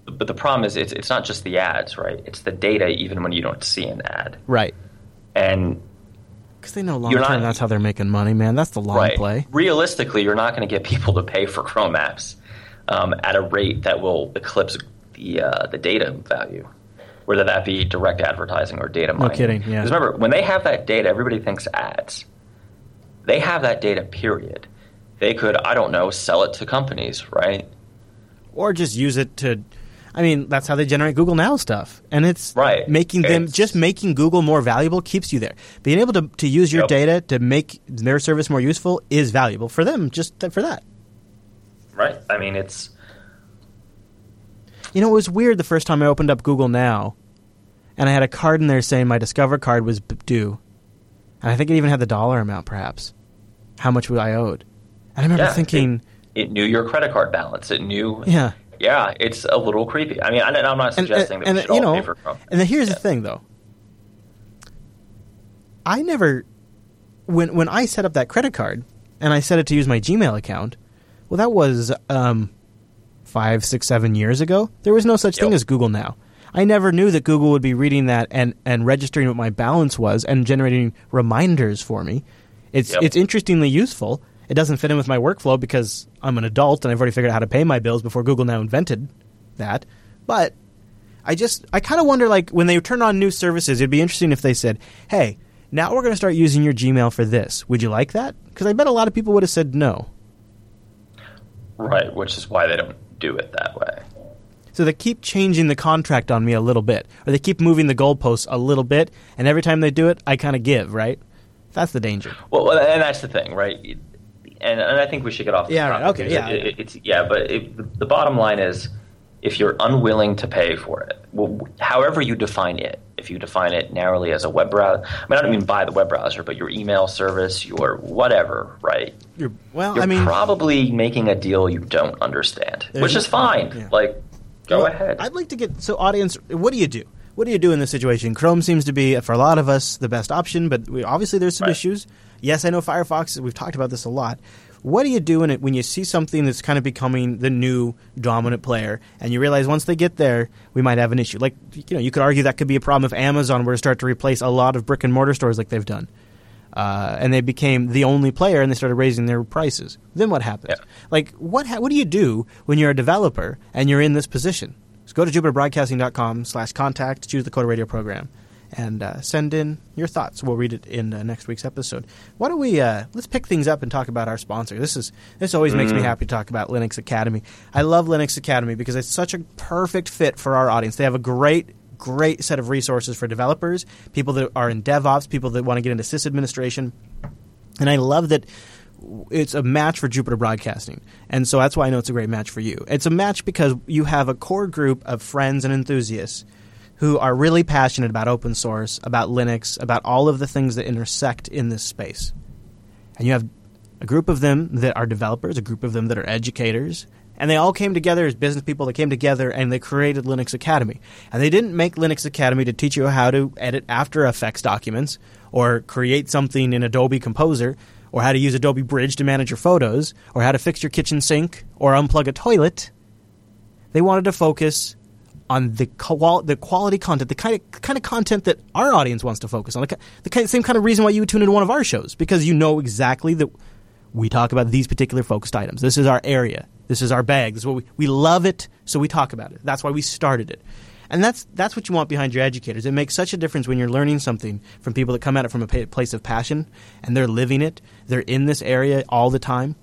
Right. But the problem is, it's, it's not just the ads, right? It's the data, even when you don't see an ad. Right. And Because they know long term that's how they're making money, man. That's the long right, play. realistically, you're not going to get people to pay for Chrome apps um, at a rate that will eclipse the uh, the data value, whether that be direct advertising or data mining. kidding, yeah. 'Cause remember, when they have that data, everybody thinks ads. They have that data. Period. They could, I don't know, sell it to companies, right? Or just use it to. I mean, that's how they generate Google Now stuff, and it's Right. making them It's- just making Google more valuable keeps you there. Being able to to use your Yep. data to make their service more useful is valuable for them. Just th- for that. Right. I mean, it's You know, it was weird the first time I opened up Google Now, and I had a card in there saying my Discover card was due, and I think it even had the dollar amount, perhaps, how much I owed. And I remember yeah, thinking, it, it knew your credit card balance. It knew. yeah. Yeah, it's a little creepy. I mean, I, I'm not and, suggesting and, that we and, should you all know, pay for Chrome. and then here's Yeah. the thing, though. I never, when when I set up that credit card and I set it to use my Gmail account, well, that was um, five, six, seven years ago. There was no such thing as Google Now. I never knew that Google would be reading that and, and registering what my balance was and generating reminders for me. It's Yep. it's interestingly useful. It doesn't fit in with my workflow because I'm an adult and I've already figured out how to pay my bills before Google Now invented that. But I just I kind of wonder like when they turn on new services, it'd be interesting if they said, "Hey, now we're going to start using your Gmail for this. Would you like that?" Because I bet a lot of people would have said no. Right, which is why they don't do it that way. So they keep changing the contract on me a little bit, or they keep moving the goalposts a little bit, and every time they do it, I kind of give. Right? That's the danger. Well, and that's the thing, right? And, and I think we should get off. the Yeah, right, okay, yeah. it- it- it's yeah, but it, the, the bottom line is, if you're unwilling to pay for it, well, however you define it, if you define it narrowly as a web browser, I mean, I don't mean by the web browser, but your email service, your whatever, right? You're, well, You're I mean, probably making a deal you don't understand, which is fine. yeah. Like, go Well, ahead. I'd like to get so audience. What do you do? What do you do in this situation? Chrome seems to be for a lot of us the best option, but we, obviously there's some Right. issues. Yes, I know Firefox. We've talked about this a lot. What do you do in it when you see something that's kind of becoming the new dominant player, and you realize once they get there, we might have an issue? Like you know, you could argue that could be a problem if Amazon were to start to replace a lot of brick and mortar stores like they've done. Uh, and they became the only player, and they started raising their prices. Then what happens? Yeah. Like, what ha- what do you do when you're a developer and you're in this position? So go to jupiterbroadcasting.com slash contact, choose the Coder Radio program, and uh, send in your thoughts. We'll read it in uh, next week's episode. Why don't we uh, let's pick things up and talk about our sponsor? This is this always makes me happy to talk about Linux Academy. I love Linux Academy because it's such a perfect fit for our audience. They have a great great set of resources for developers, people that are in DevOps, people that want to get into sysadministration. And I love that it's a match for Jupiter Broadcasting. And so that's why I know it's a great match for you. It's a match because you have a core group of friends and enthusiasts who are really passionate about open source, about Linux, about all of the things that intersect in this space. And you have a group of them that are developers, a group of them that are educators, and they all came together as business people. They came together and they created Linux Academy. And they didn't make Linux Academy to teach you how to edit After Effects documents or create something in Adobe Composer or how to use Adobe Bridge to manage your photos or how to fix your kitchen sink or unplug a toilet. They wanted to focus on the qual- the quality content, the kind of kind of content that our audience wants to focus on, the, the kind, same kind of reason why you would tune into one of our shows because you know exactly that we talk about these particular focused items. This is our area. This is our bag. This is what we, we love it, so we talk about it. That's why we started it. And that's that's what you want behind your educators. It makes such a difference when you're learning something from people that come at it from a place of passion and they're living it. They're in this area all the time.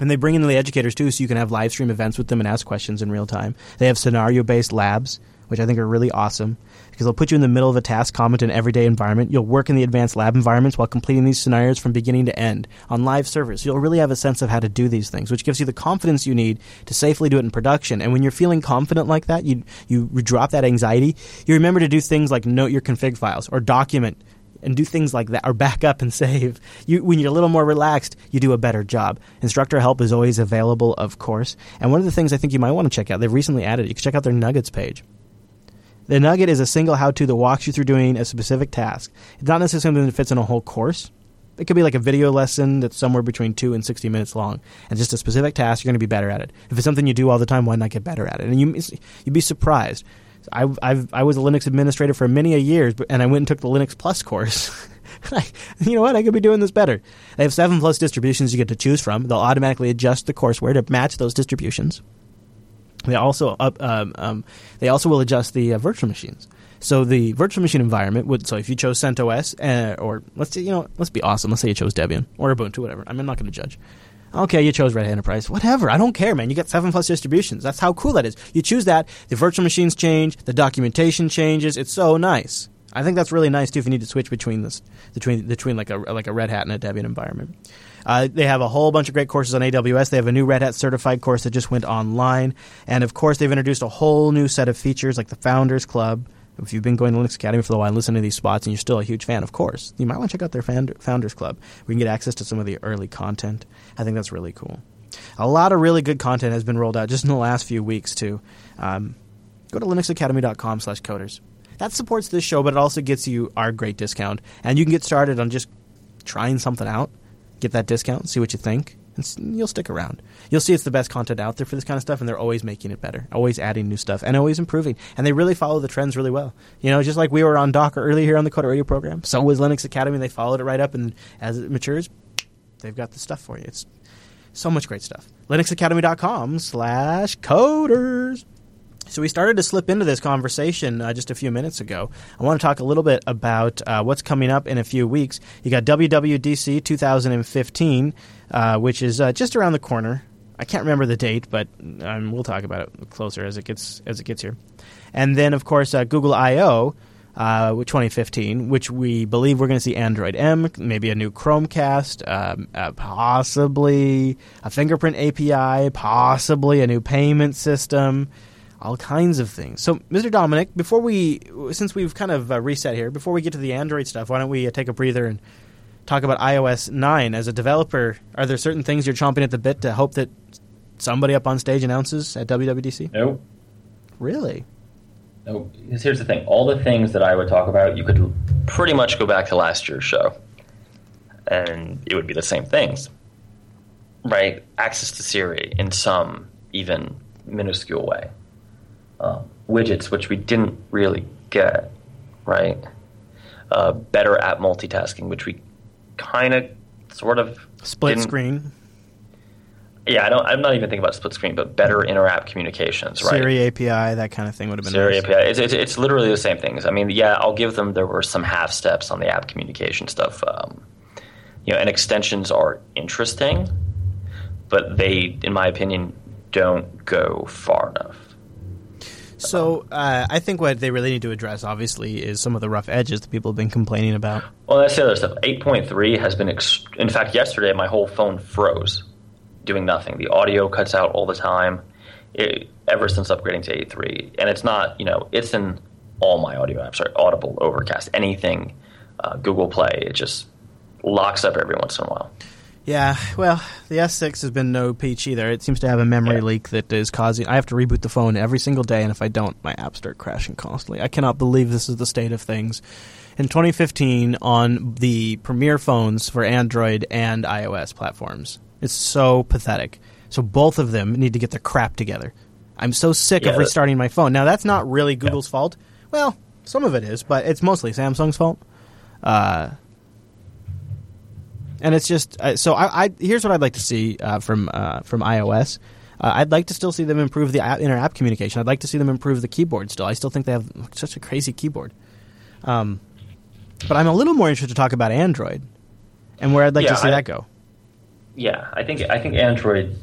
And they bring in the educators too, so you can have live stream events with them and ask questions in real time. They have scenario based labs, which I think are really awesome because they'll put you in the middle of a task comment in everyday environment. You'll work in the advanced lab environments while completing these scenarios from beginning to end on live servers. You'll really have a sense of how to do these things, which gives you the confidence you need to safely do it in production. And when you're feeling confident like that, you you drop that anxiety. You remember to do things like note your config files or document and do things like that or back up and *laughs* save. You, when you're a little more relaxed, you do a better job. Instructor help is always available, of course. And one of the things I think you might want to check out, they've recently added, you can check out their Nuggets page. The nugget is a single how to that walks you through doing a specific task. It's not necessarily something that fits in a whole course. It could be like a video lesson that's somewhere between two and 60 minutes long. And just a specific task, you're going to be better at it. If it's something you do all the time, why not get better at it? And you, you'd be surprised. I, I've, I was a Linux administrator for many a years, and I went and took the Linux Plus course. *laughs* you know what? I could be doing this better. They have seven plus distributions you get to choose from. They'll automatically adjust the courseware to match those distributions. They also up, um, um, they also will adjust the uh, virtual machines. So the virtual machine environment would so if you chose CentOS uh, or let's you know let's be awesome. Let's say you chose Debian or Ubuntu, whatever. I am not going to judge. Okay, you chose Red Hat Enterprise. Whatever. I don't care, man. You get seven plus distributions. That's how cool that is. You choose that. The virtual machines change. The documentation changes. It's so nice. I think that's really nice too. If you need to switch between this, between between like a like a Red Hat and a Debian environment. Uh, they have a whole bunch of great courses on AWS. They have a new Red Hat certified course that just went online. And of course, they've introduced a whole new set of features like the Founders Club. If you've been going to Linux Academy for a while and listening to these spots and you're still a huge fan, of course, you might want to check out their Founders Club. We can get access to some of the early content. I think that's really cool. A lot of really good content has been rolled out just in the last few weeks, too. Um, go to linuxacademy.com slash coders. That supports this show, but it also gets you our great discount. And you can get started on just trying something out get that discount, see what you think, and you'll stick around. You'll see it's the best content out there for this kind of stuff, and they're always making it better, always adding new stuff, and always improving. And they really follow the trends really well. You know, just like we were on Docker earlier here on the Coder Radio program, so was Linux Academy. They followed it right up, and as it matures, they've got the stuff for you. It's so much great stuff. LinuxAcademy.com slash coders. So we started to slip into this conversation uh, just a few minutes ago. I want to talk a little bit about uh, what's coming up in a few weeks. You got WWDC 2015, uh, which is uh, just around the corner. I can't remember the date, but um, we'll talk about it closer as it gets as it gets here. And then, of course, uh, Google I/O. Uh, 2015, which we believe we're going to see Android M, maybe a new Chromecast, um, possibly a fingerprint API, possibly a new payment system all kinds of things. So, Mr. Dominick, before we, since we've kind of uh, reset here, before we get to the Android stuff, why don't we uh, take a breather and talk about iOS 9? As a developer, are there certain things you're chomping at the bit to hope that somebody up on stage announces at WWDC? No. Really? No. Because here's the thing all the things that I would talk about, you could pretty much go back to last year's show, and it would be the same things. Right? Access to Siri in some even minuscule way um, widgets, which we didn't really get, right? Uh, better at multitasking, which we kind of sort of split screen. Yeah, I don't. I'm not even thinking about split screen, but better inter-app communications, right? Siri API, that kind of thing would have been Siri nice. API. It's, it's, it's literally the same things. I mean, yeah, I'll give them. There were some half steps on the app communication stuff. Um, you know, and extensions are interesting, but they, in my opinion, don't go far enough. So uh, I think what they really need to address, obviously, is some of the rough edges that people have been complaining about. Well, that's the other stuff. 8.3 has been. Ex- in fact, yesterday my whole phone froze, doing nothing. The audio cuts out all the time. It, ever since upgrading to 8.3, and it's not. You know, it's in all my audio apps. Right, Audible, Overcast, anything, uh, Google Play. It just locks up every once in a while. Yeah, well, the S6 has been no peach either. It seems to have a memory Yeah. leak that is causing. I have to reboot the phone every single day, and if I don't, my apps start crashing constantly. I cannot believe this is the state of things. In 2015, on the premier phones for Android and iOS platforms, it's so pathetic. So both of them need to get their crap together. I'm so sick Yeah, of restarting my phone. Now that's not really Google's fault. Well, some of it is, but it's mostly Samsung's fault. Uh, and it's just uh, so. I, I here's what I'd like to see uh, from uh, from iOS. Uh, I'd like to still see them improve the app, inter app communication. I'd like to see them improve the keyboard. Still, I still think they have such a crazy keyboard. Um, but I'm a little more interested to talk about Android and where I'd like Yeah, to see I- that go. Yeah, I think I think Android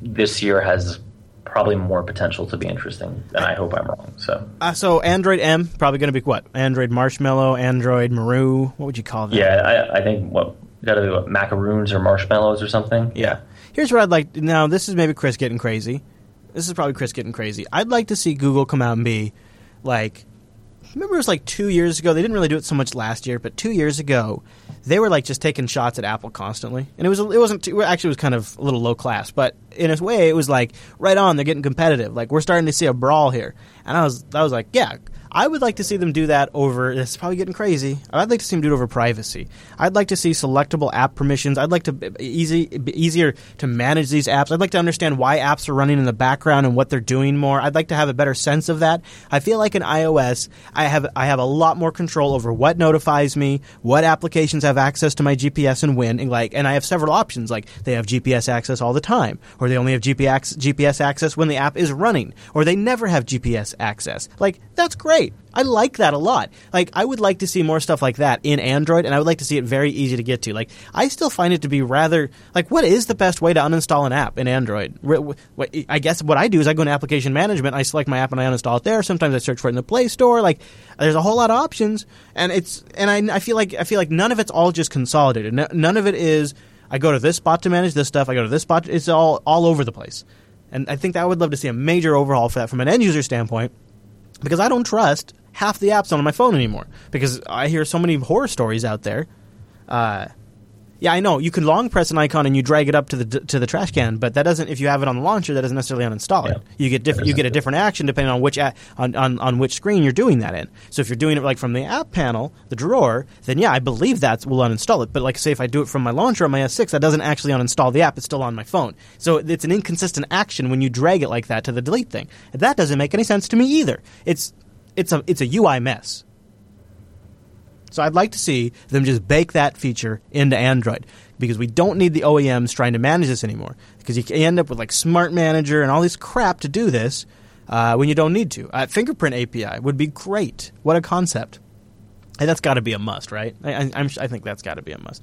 this year has probably more potential to be interesting, and I hope I'm wrong. So Uh, so Android M probably going to be what? Android Marshmallow, Android Maru. What would you call that? yeah, I, I think what got to be what macaroons or marshmallows or something. Yeah. Here's what I'd like. Now, this is maybe Chris getting crazy. This is probably Chris getting crazy. I'd like to see Google come out and be like, remember it was like two years ago. They didn't really do it so much last year, but two years ago, they were like just taking shots at Apple constantly, and it was it wasn't too, actually it was kind of a little low class, but in a way it was like right on. They're getting competitive. Like we're starting to see a brawl here, and I was I was like, yeah. I would like to see them do that over. Is probably getting crazy. I'd like to see them do it over privacy. I'd like to see selectable app permissions. I'd like to easy, easier to manage these apps. I'd like to understand why apps are running in the background and what they're doing more. I'd like to have a better sense of that. I feel like in iOS, I have I have a lot more control over what notifies me, what applications have access to my GPS and when, and like, and I have several options. Like they have GPS access all the time, or they only have GPS GPS access when the app is running, or they never have GPS access. Like that's great. I like that a lot. Like I would like to see more stuff like that in Android, and I would like to see it very easy to get to. Like I still find it to be rather like what is the best way to uninstall an app in Android? I guess what I do is I go into application management, I select my app, and I uninstall it there. Sometimes I search for it in the Play Store. Like there's a whole lot of options, and it's and I, I feel like I feel like none of it's all just consolidated. No- None of it is I go to this spot to manage this stuff. I go to this spot. It's all all over the place, and I think that I would love to see a major overhaul for that from an end user standpoint because I don't trust half the apps on my phone anymore because I hear so many horror stories out there. Uh, yeah, I know you can long press an icon and you drag it up to the to the trash can, but that doesn't. If you have it on the launcher, that doesn't necessarily uninstall it. Yeah. You get different. You get a different action depending on which a- on, on on which screen you're doing that in. So if you're doing it like from the app panel, the drawer, then yeah, I believe that will uninstall it. But like say if I do it from my launcher on my S6, that doesn't actually uninstall the app. It's still on my phone. So it's an inconsistent action when you drag it like that to the delete thing. That doesn't make any sense to me either. It's it's a it's a UI mess. So I'd like to see them just bake that feature into Android because we don't need the OEMs trying to manage this anymore. Because you end up with like Smart Manager and all this crap to do this uh, when you don't need to. Uh, Fingerprint API would be great. What a concept! And that's got to be a must, right? I, I, I'm, I think that's got to be a must.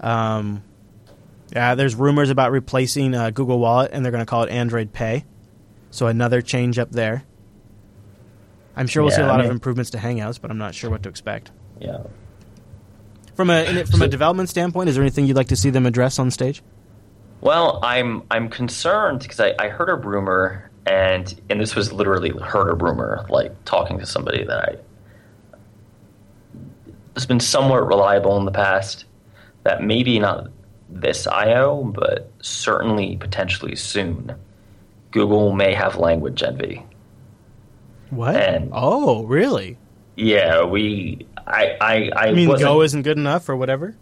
Um, yeah, there's rumors about replacing uh, Google Wallet, and they're going to call it Android Pay. So another change up there. I'm sure we'll see a Yeah, I lot of improvements to Hangouts, but I'm not sure what to expect. Yeah. From a in it- from a development standpoint, is there anything you'd like to see them address on stage? Well, I'm I'm concerned because I, I heard a rumor, and and this was literally heard a rumor, like talking to somebody that I has been somewhat reliable in the past. That maybe not this I/O, but certainly potentially soon, Google may have language envy. What? And- oh, really? Yeah, we. I I I I mean, wasn't- Go isn't good enough or whatever.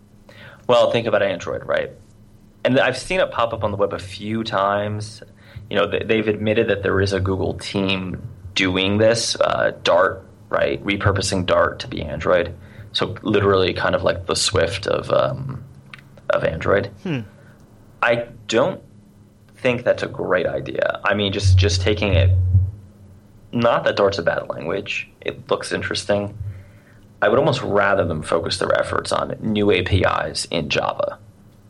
Well, think about Android, right? And I've seen it pop up on the web a few times. You know, they- they've admitted that there is a Google team doing this, uh, Dart, right? Repurposing Dart to be Android. So literally, kind of like the Swift of um, of Android. I don't think that's a great idea. I mean, just just taking it. Not that Dart's a bad language. It looks interesting. I would almost rather them focus their efforts on new APIs in Java,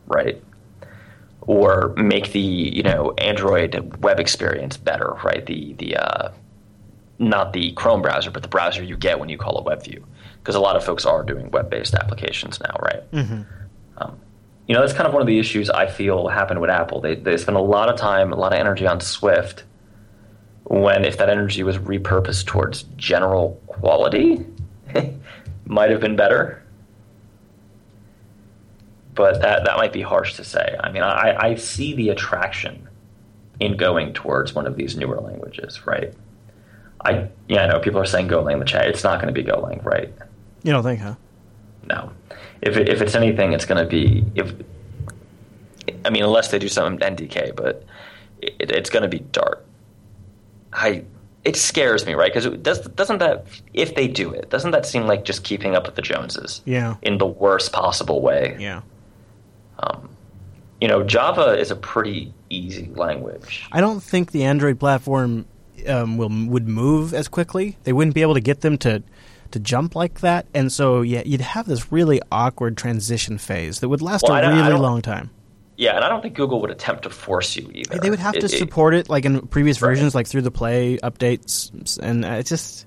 right? Or make the you know Android web experience better, right? The the uh, not the Chrome browser, but the browser you get when you call a web view, because a lot of folks are doing web-based applications now, right? Mm-hmm. Um, you know, that's kind of one of the issues I feel happened with Apple. They they spent a lot of time, a lot of energy on Swift, when if that energy was repurposed towards general quality, *laughs* might have been better. But that that might be harsh to say. I mean, I, I see the attraction in going towards one of these newer languages, right? I yeah, I know people are saying Golang in the chat. It's not going to be Golang, right? You don't think, huh? No. If it, if it's anything, it's going to be if. I mean, unless they do some NDK, but it, it's going to be Dart. I it scares me, right? Because does doesn't that if they do it, doesn't that seem like just keeping up with the Joneses? Yeah. In the worst possible way. Yeah. Um, you know, Java is a pretty easy language. I don't think the Android platform um, will would move as quickly. They wouldn't be able to get them to to jump like that, and so yeah, you'd have this really awkward transition phase that would last Well, a really long time. Yeah, and I don't think Google would attempt to force you either. They would have to It- it- support it like in previous Right. versions, like through the Play updates, and it just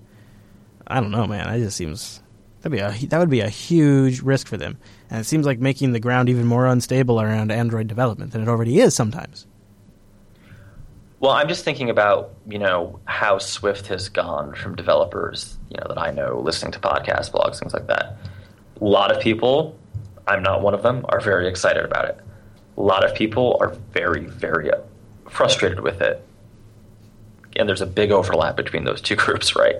I don't know, man. It just seems that'd be a that would be a huge risk for them, and it seems like making the ground even more unstable around Android development than it already is sometimes. Well, I'm just thinking about you know how Swift has gone from developers you know that I know listening to podcasts, blogs, things like that. A lot of people, I'm not one of them, are very excited about it. A lot of people are very, very frustrated with it, and there's a big overlap between those two *laughs* groups, right?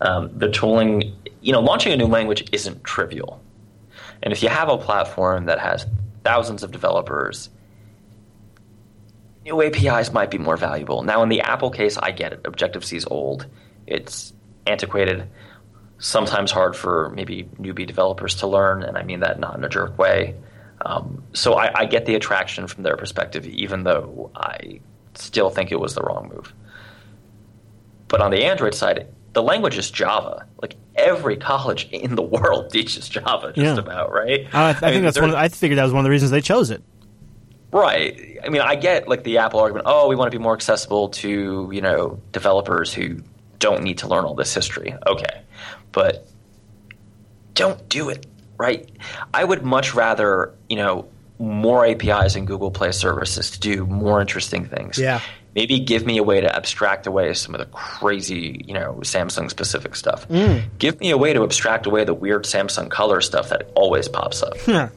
Um, the tooling, you know, launching a new language isn't trivial, and if you have a platform that has thousands of developers new APIs might be more valuable. Now, in the Apple case, I get it. Objective C is old, it's antiquated, sometimes hard for maybe newbie developers to learn, and I mean that not in a jerk way. Um, so I, I get the attraction from their perspective, even though I still think it was the wrong move. But on the Android side, the language is Java. Like every college *laughs* in the world *laughs* teaches Java, just Yeah. about, right? Uh, I, I think mean, that's one. Of, I figured that was one of the reasons they chose it. Right. I mean, I get like the Apple argument. Oh, we want to be more accessible to you know developers who don't need to learn all this history. Okay, but don't do it. Right. I would much rather you know more APIs in Google Play services to do more interesting things. Yeah. Maybe give me a way to abstract away some of the crazy, you know, Samsung specific stuff. Give me a way to abstract away the weird Samsung color stuff that always pops up. Yeah.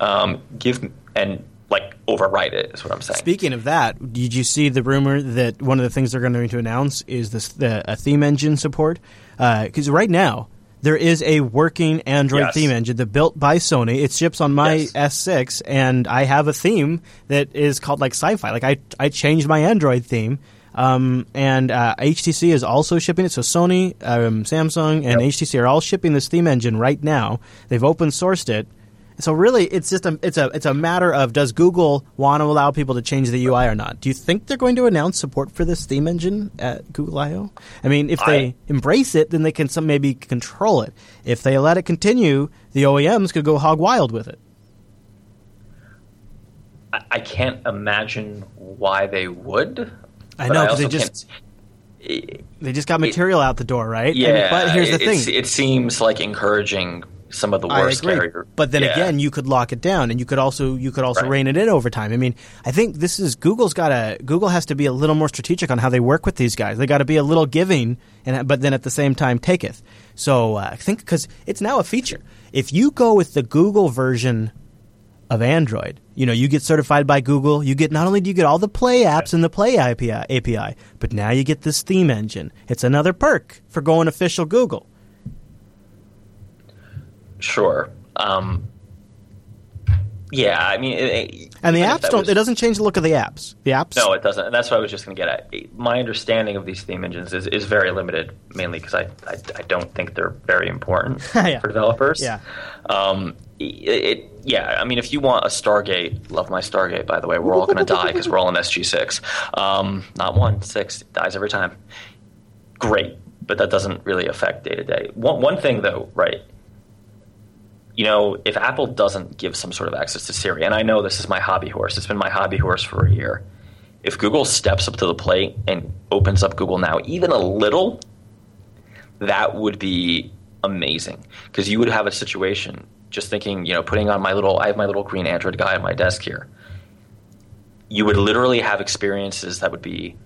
um, give and like overwrite it is what I'm saying. Speaking of that, did you see the rumor that one of the things they're going to announce is this the a theme engine support? Because right now there is a working Android Yes. theme engine that built by Sony. It ships on my Yes. S6, and I have a theme that is called like sci-fi. Like I I changed my Android theme. Um, and uh, HTC is also shipping it. So Sony, um, Samsung, and Yep. HTC are all shipping this theme engine right now. They've open sourced it. So really, it's just a it's a it's a matter of does Google want to allow people to change the UI or not? Do you think they're going to announce support for this theme engine at Google I/O? I mean, if they I- embrace it, then they can some maybe control it. If they let it continue, the OEMs could go hog wild with it. I, I can't imagine why they would. I know know, 'cause also they just- They just got material out the door, right? And- yeah. but here's the it, thing: it seems like encouraging some of the worst. But then Yeah. again, you could lock it down, and you could also you could also Right. rein it in over time. I mean, I think this is Google's got to Google has to be a little more strategic on how they work with these guys. They got to be a little giving, and but then at the same time taketh. So uh, I think because it's now a feature. If you go with the Google version of Android, you know, you get certified by Google. You get not only do you get all the Play apps and the Play API, API, but now you get this theme engine. It's another perk for going official Google. Sure. Um, yeah, I mean, it, And the apps don't. was- it doesn't change the look of the apps. The apps. No, it doesn't, and that's what I was just going to get at. My understanding of these theme engines is, is very limited, mainly because I, I I don't think they're very important *laughs* Yeah. for developers. Yeah. Um, it, it yeah, I mean, if you want a Stargate, love my Stargate. By the way, we're all going to die because we're all in SG six. Um, not one six dies every time. Great, but that doesn't really affect day to day. One one thing though, right? You know, if Apple doesn't give some sort of access to Siri, and I know this is my hobby horse, it's been my hobby horse for a year. If Google steps up to the plate and opens up Google Now even a little, that would be amazing because you would have a situation. Just thinking, you know, putting on my little, I have my little green Android guy at my desk here. You would literally have experiences that would be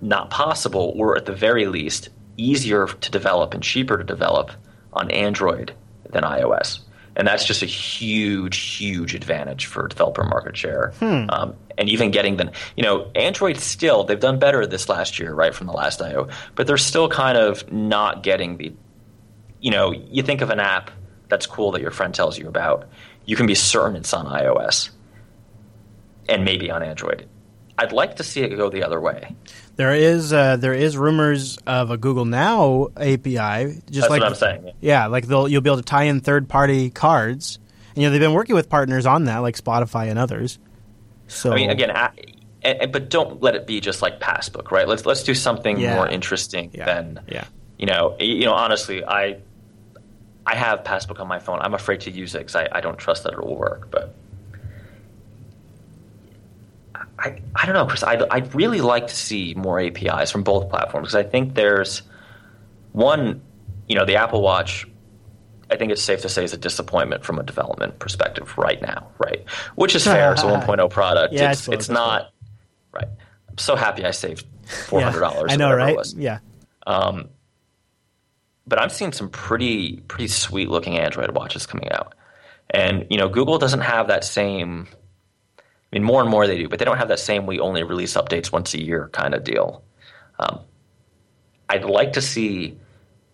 not possible, or at the very least, easier to develop and cheaper to develop on Android than iOS. And that's just a huge, huge advantage for developer market share. Um, and even getting the, you know, Android still, they've done better this last year, right, from the last I.O., but they're still kind of not getting the, you know, you think of an app that's cool that your friend tells you about, you can be certain it's on iOS and maybe on Android. I'd like to see it go the other way. There is uh, there is rumors of a Google Now API. Just That's like what I'm saying. Yeah, like they'll you'll be able to tie in third party cards. And you know they've been working with partners on that, like Spotify and others. So I mean, again, a- but don't let it be just like Passbook, right? Let's let's do something Yeah. more interesting Yeah. than yeah, you know. You know, honestly, I I have Passbook on my phone. I'm afraid to use it because I, I don't trust that it will work. But I I don't know, Chris. I'd I'd really like to see more APIs from both platforms because I think there's one. You know, the Apple Watch. I think it's safe to say is a disappointment from a development perspective right now, right? Which is fair. It's a *laughs* 1.0 product. Yeah, it's it's not right. I'm so happy I saved *laughs* four hundred dollars. Yeah, I know, right? Yeah, um, but I'm seeing some pretty pretty sweet looking Android watches coming out. And you know, Google doesn't have that same mean more and more they do, but they don't have that same we only release updates once a year kind of deal. Um, I'd like to see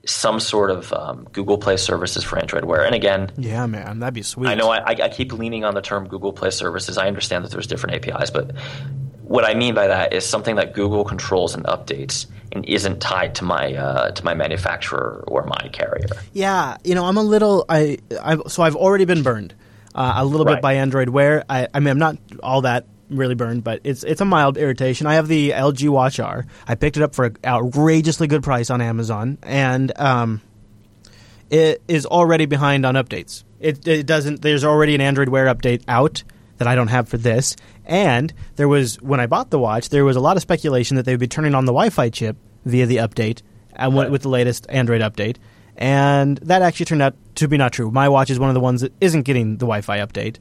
some sort of um, Google Play services for Android Wear. And again, yeah, man, that'd be sweet. I know I, I keep leaning on the term Google Play services. I understand that there's different APIs, but what I mean by that is something that Google controls and updates and isn't tied to my uh, to my manufacturer or my carrier. Yeah, you know, I'm a little. I, I so I've already been burned uh, a little bit by Android Wear. I, I mean, I'm not all that really burned, but it's it's a mild irritation. I have the LG Watch R. I picked it up for an outrageously good price on Amazon, and um, it is already behind on updates. It, it doesn't. There's already an Android Wear update out that I don't have for this, and there was when I bought the watch, there was a lot of speculation that they would be turning on the Wi-Fi chip via the update and Right. with the latest Android update, and that actually turned out to be not true. My watch is one of the ones that isn't getting the Wi-Fi update.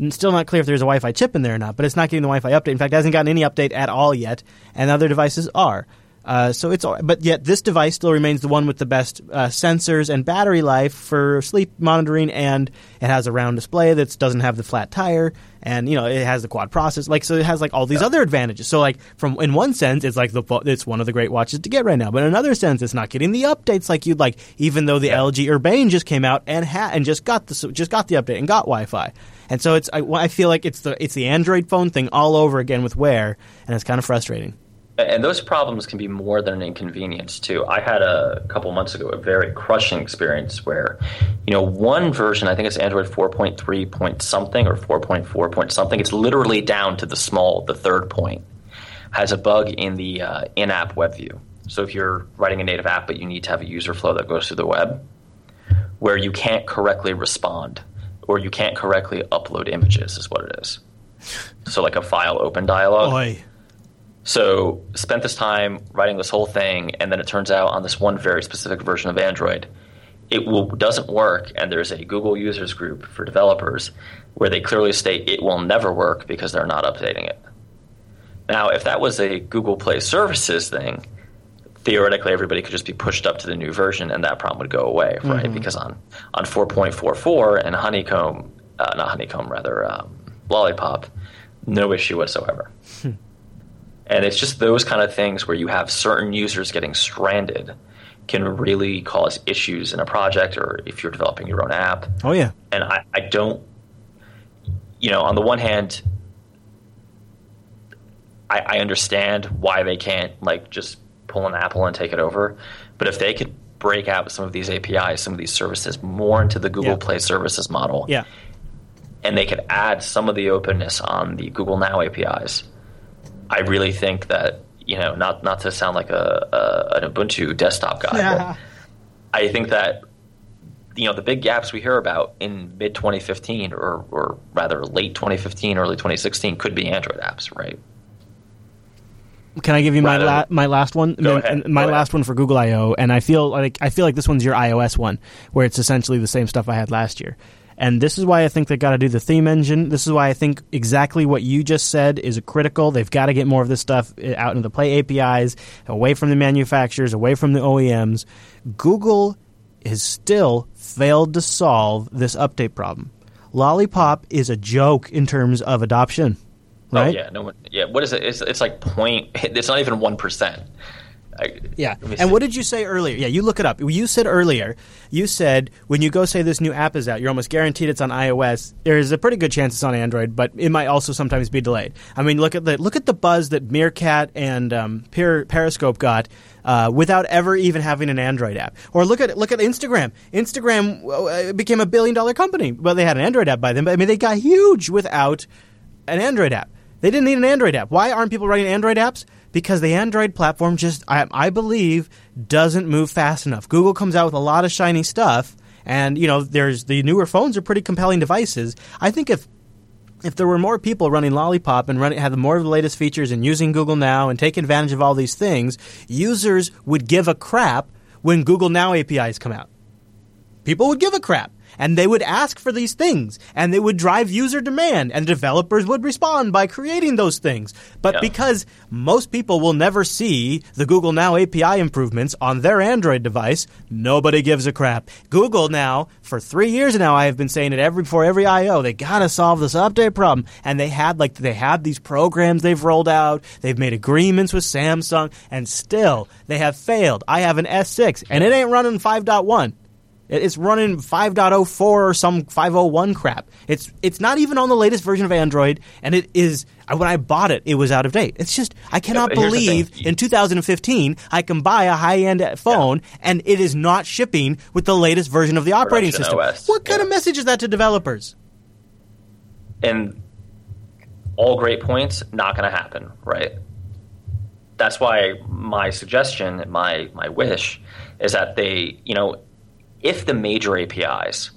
N- Still not clear if there's a Wi-Fi chip in there or not, but it's not getting the Wi-Fi update. In fact, it hasn't gotten any update at all yet, and other devices are. Uh, so it's all, but yet this device still remains the one with the best uh, sensors and battery life for sleep monitoring, and it has a round display that doesn't have the flat tire, and you know it has the quad process. Like so, it has like all these other advantages. So like from in one sense, it's like the it's one of the great watches to get right now, but in another sense, it's not getting the updates like you'd like. Even though the LG Urbane just came out and ha- and just got the just got the update and got Wi-Fi. And so it's I, I feel like it's the it's the Android phone thing all over again with Wear, and it's kind of frustrating. And those problems can be more than an inconvenience too. I had a couple months ago a very crushing experience where, you know, one version, I think it's Android 4.3 point something or 4.4 point something. It's literally down to the small, the third point, has a bug in the uh, in-app web view. So if you're writing a native app but you need to have a user flow that goes through the web, where you can't correctly respond or you can't correctly upload images, is what it is. So like a file open dialog. Boy. So spent this time writing this whole thing, and then it turns out on this one very specific version of Android, it will, doesn't work. And there's a Google users group for developers where they clearly state it will never work because they're not updating it. Now, if that was a Google Play Services thing, theoretically everybody could just be pushed up to the new version, and that problem would go away, right? Because on on 4.44 and Honeycomb, uh, not Honeycomb, rather um, Lollipop, no issue whatsoever. And it's just those kind of things where you have certain users getting stranded can really cause issues in a project or if you're developing your own app. Oh yeah. And I, I don't, you know, on the one hand, I, I understand why they can't like just pull an Apple and take it over, but if they could break out some of these APIs, some of these services more into the Google Yeah. Play services model, Yeah. and they could add some of the openness on the Google Now APIs, I really think that you know, not not to sound like a, a an Ubuntu desktop guy, Yeah. but I think that you know the big gaps we hear about in mid 2015 or or rather late 2015, early 2016 could be Android apps, right? Can I give you my la- my last one? Go ahead. My Go ahead. last one for Google I/O, and I feel like I feel like this one's your iOS one, where it's essentially the same stuff I had last year. And this is why I think they've got to do the theme engine. This is why I think exactly what you just said is critical. They've got to get more of this stuff uh, out into the Play APIs, away from the manufacturers, away from the OEMs. Google has still failed to solve this update problem. Lollipop is a joke in terms of adoption. Right? Oh yeah, no one. Yeah, what is it? It's, it's like point. *laughs* It's not even one percent. Yeah. And what did you say earlier? Yeah, you look it up. You said earlier, you said when you go say this new app is out, you're almost guaranteed it's on iOS. There's a pretty good chance it's on Android, but it might also sometimes be delayed. I mean, look at the look at the buzz that Meerkat and um, Per- Periscope got uh, without ever even having an Android app. Or look at look at Instagram. Instagram uh, became a billion dollar company. Well, they had an Android app by then, but I mean, they got huge without an Android app. They didn't need an Android app. Why aren't people writing Android apps? Because the Android platform just, I, I believe, doesn't move fast enough. Google comes out with a lot of shiny stuff, and you know, there's the newer phones are pretty compelling devices. I think if if there were more people running Lollipop and running have more of the latest features and using Google Now and take advantage of all these things, users would give a crap when Google Now APIs come out people would give a crap and they would ask for these things. And they would drive user demand. And developers would respond by creating those things. But Yeah. because most people will never see the google now api improvements on their android device nobody gives a crap. Google now for three years now i have been saying it every before every io they gotta solve this update problem. And they had like they had these programs they've rolled out. They've made agreements with samsung. And still they have failed. I have an s6 and it ain't running 5.1 it- It's running 5.04 or some 501 crap. It's it's not even on the latest version of Android, and it is. When I bought it, it was out of date. It's just I cannot the believe in 2015 I can buy a high end phone and it is not shipping with the latest version of the operating Production system. OS, What kind yeah. of message is that to developers? and all great points not going to happen right that's why my suggestion my my wish is that they you know if the major apis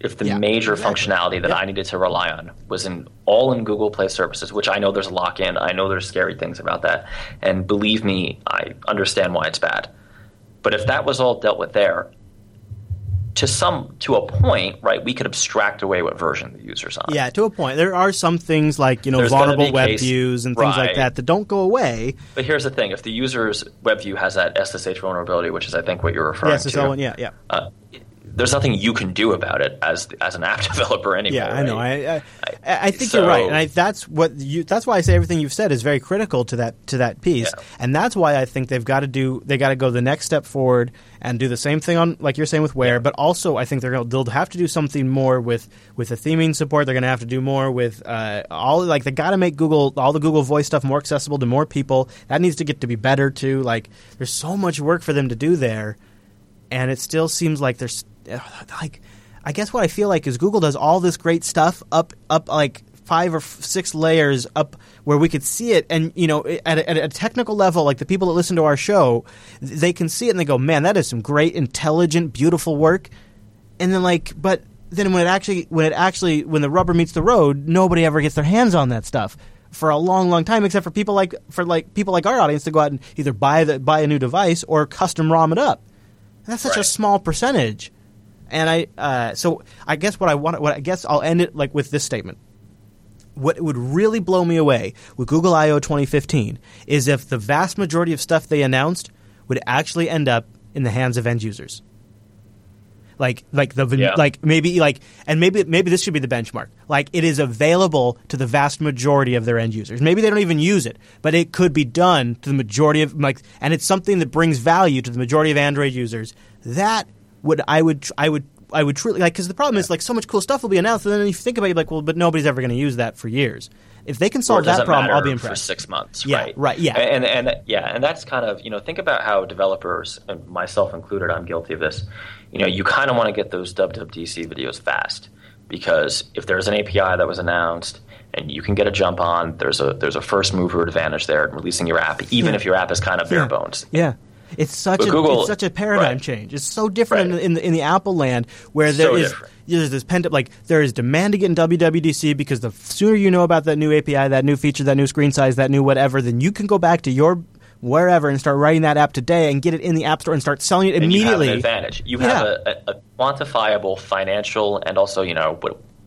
if the Yeah, major exactly. functionality that Yep. i needed to rely on was in all in google play services which i know there's a lock in i know there's scary things about that and believe me i understand why it's bad but if that was all dealt with there to some to a point right we could abstract away what version the user's on Yeah, to a point. There are some things like you know There's vulnerable web case- views and things like that that don't go away. But here's the thing: if the user's web view has that SSH vulnerability, which is I think what you're referring Yes, to, it's all one. Yeah, yeah. uh, there's nothing you can do about it as as an app *laughs* developer anyway. Yeah, I know. right? I I, I think so- you're right, and I, that's what you. That's why I say everything you've said is very critical to that to that piece, Yeah. and that's why I think they've got to do. They got to go the next step forward and do the same thing on, like you're saying with Wear, but also I think they're going they'll have to do something more with with the theming support. They're going to have to do more with uh, all like they got to make Google all the Google Voice stuff more accessible to more people. That needs to get to be better too. Like there's so much work for them to do there and it still seems like there's *sighs* like I guess what I feel like is Google does all this great stuff up up like five or f- six layers up where we could see it. And you know at a, at a technical level like the people that listen to our show they can see it and they go man that is some great intelligent beautiful work. And then like but then when it actually when it actually when the rubber meets the road nobody ever gets their hands on that stuff for a long long time except for people like for like people like our audience to go out and either buy the buy a new device or custom rom it up. And that's such a small percentage and i uh, so i guess what i want what i guess i'll end it like with this statement what would really blow me away with Google I/O 2015 is if the vast majority of stuff they announced would actually end up in the hands of end users. Like, like the Yeah. like maybe like and maybe maybe this should be the benchmark. Like it is available to the vast majority of their end users. Maybe they don't even use it, but it could be done to the majority of like, and it's something that brings value to the majority of Android users. That would I would I would I would truly like because the problem is like so much cool stuff will be announced, and then you think about it, you're like, well, but nobody's ever going to use that for years. If they can solve that problem, I'll be impressed. for six months, Yeah, right? right, yeah. and and yeah, and that's kind of you know think about how developers, and myself included, I'm guilty of this. You know, you kind of want to get those WWDC videos fast because if there's an API that was announced and you can get a jump on, there's a there's a first mover advantage there in releasing your app, even Yeah. if your app is kind of bare Yeah. bones. Yeah. It's such But a Google- it's such a paradigm right. change. It's so different Right. in, the, in the in the Apple land where there So is there's this pent up like there is demand to get in WWDC because the sooner you know about that new API, that new feature, that new screen size, that new whatever, then you can go back to your wherever and start writing that app today and get it in the App Store and start selling it And you have immediately. an advantage. You Yeah. have a, a, a quantifiable financial and also you know,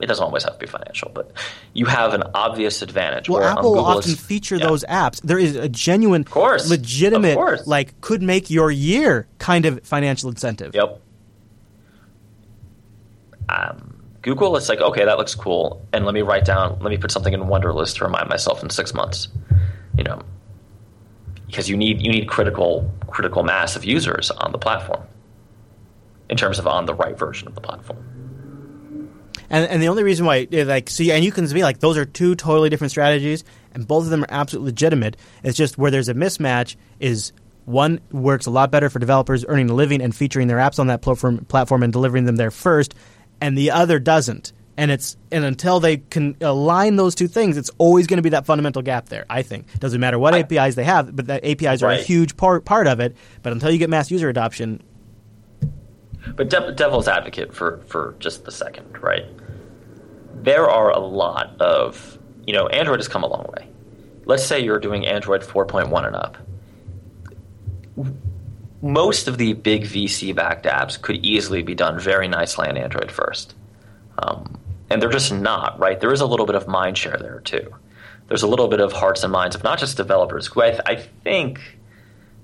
it doesn't always have to be financial, but you have an obvious advantage. Well, Apple often feature yeah. those apps. There is a genuine, course. legitimate, Of course. like could make your year kind of financial incentive. Yep. Um, Google, it's like, okay, that looks cool, and let me write down, let me put something in Wunderlist to remind myself in six months. You know, because you need you need critical critical mass of users on the platform, in terms of on the right version of the platform. And, and the only reason why, eh, like, see, and you can be like, those are two totally different strategies, and both of them are absolutely legitimate. It's just where there's a mismatch is one works a lot better for developers earning a living and featuring their apps on that platform, platform and delivering them there first, and the other doesn't. And it's and until they can align those two things, it's always going to be that fundamental gap there. I think doesn't matter what I- APIs they have, but the APIs are a huge part part of it. But until you get mass user adoption, But de- devil's advocate for, for just the second, right? There are a lot of, you know, Android has come a long way. Let's say you're doing Android 4.1 and up. Most of the big VC backed apps could easily be done very nicely on Android first. Um, and they're just not, right? There is a little bit of mind share there, too. There's a little bit of hearts and minds of not just developers, who I, th- I think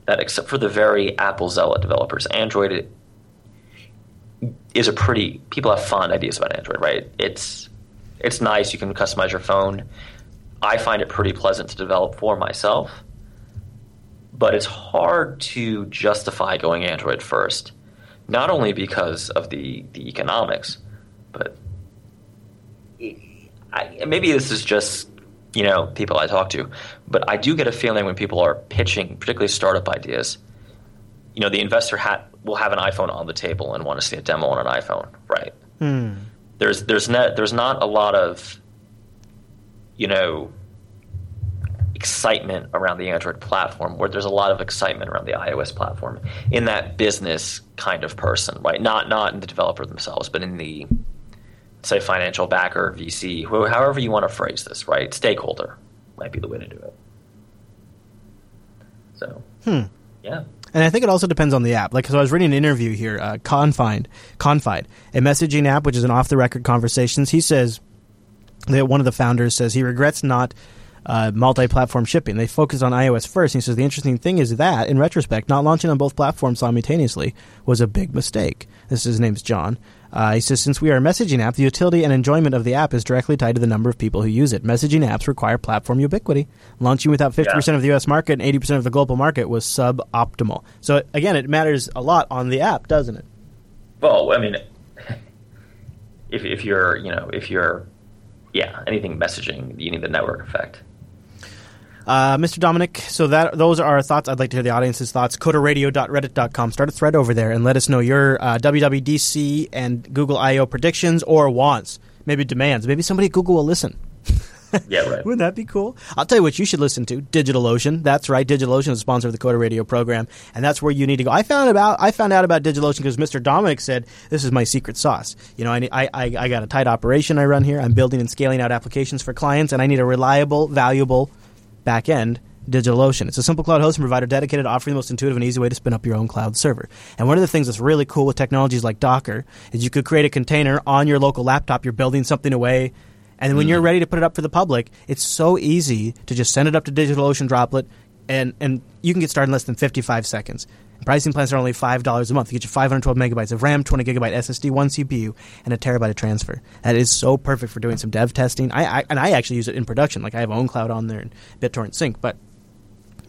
that except for the very Apple zealot developers, Android is a pretty people have fond ideas about Android, right? It's it's nice. You can customize your phone. I find it pretty pleasant to develop for myself, but it's hard to justify going Android first. Not only because of the the economics, but I, maybe this is just you know people I talk to, but I do get a feeling when people are pitching, particularly startup ideas, you know, the investor hat will have an iPhone on the table and want to see a demo on an iPhone, right? Hmm. There's there's not there's not a lot of you know excitement around the Android platform where there's a lot of excitement around the iOS platform in that business kind of person, right? Not not in the developer themselves, but in the say financial backer, VC, who, however you want to phrase this, right? Stakeholder might be the way to do it. So, hmm. yeah. And I think it also depends on the app. Like, because I was reading an interview here, uh, Confide, Confide, a messaging app, which is an off-the-record conversations. He says that one of the founders says he regrets not uh, multi-platform shipping. They focused on iOS first. And he says the interesting thing is that, in retrospect, not launching on both platforms simultaneously was a big mistake. This his name's John. Uh, he says since we are a messaging app, the utility and enjoyment of the app is directly tied to the number of people who use it. Messaging apps require platform ubiquity. Launching without 50% of the U.S. market and 80% of the global market was suboptimal. So again, it matters a lot on the app, doesn't it? Well, I mean, *laughs* if if you're you know if you're yeah anything messaging, you need the network effect. Uh, Mr. Dominick, so that those are our thoughts. I'd like to hear the audience's thoughts. CoderRadio.reddit.com. Start a thread over there and let us know your uh, WWDC and Google I/O predictions or wants, maybe demands. Maybe somebody at Google will listen. *laughs* Yeah, right. Wouldn't that be cool? I'll tell you what you should listen to: DigitalOcean. That's right, DigitalOcean is a sponsor of the Coder Radio program, and that's where you need to go. I found about I found out about DigitalOcean because Mr. Dominick said this is my secret sauce. You know, I, I, I I got a tight operation I run here. I'm building and scaling out applications for clients, and I need a reliable, valuable back end. DigitalOcean. It's a simple cloud hosting provider dedicated to offering the most intuitive and easy way to spin up your own cloud server. And one of the things that's really cool with technologies like Docker is you could create a container on your local laptop. You're building something away and when you're mm. ready to put it up for the public, it's so easy to just send it up to DigitalOcean Droplet, and, and you can get started in less than 55 seconds. Pricing plans are only $5 a month. You get you 512 megabytes of RAM, 20 gigabyte SSD, one CPU, and a terabyte of transfer. That is so perfect for doing some dev testing. I, I And I actually use it in production. Like I have OwnCloud on there and BitTorrent Sync. But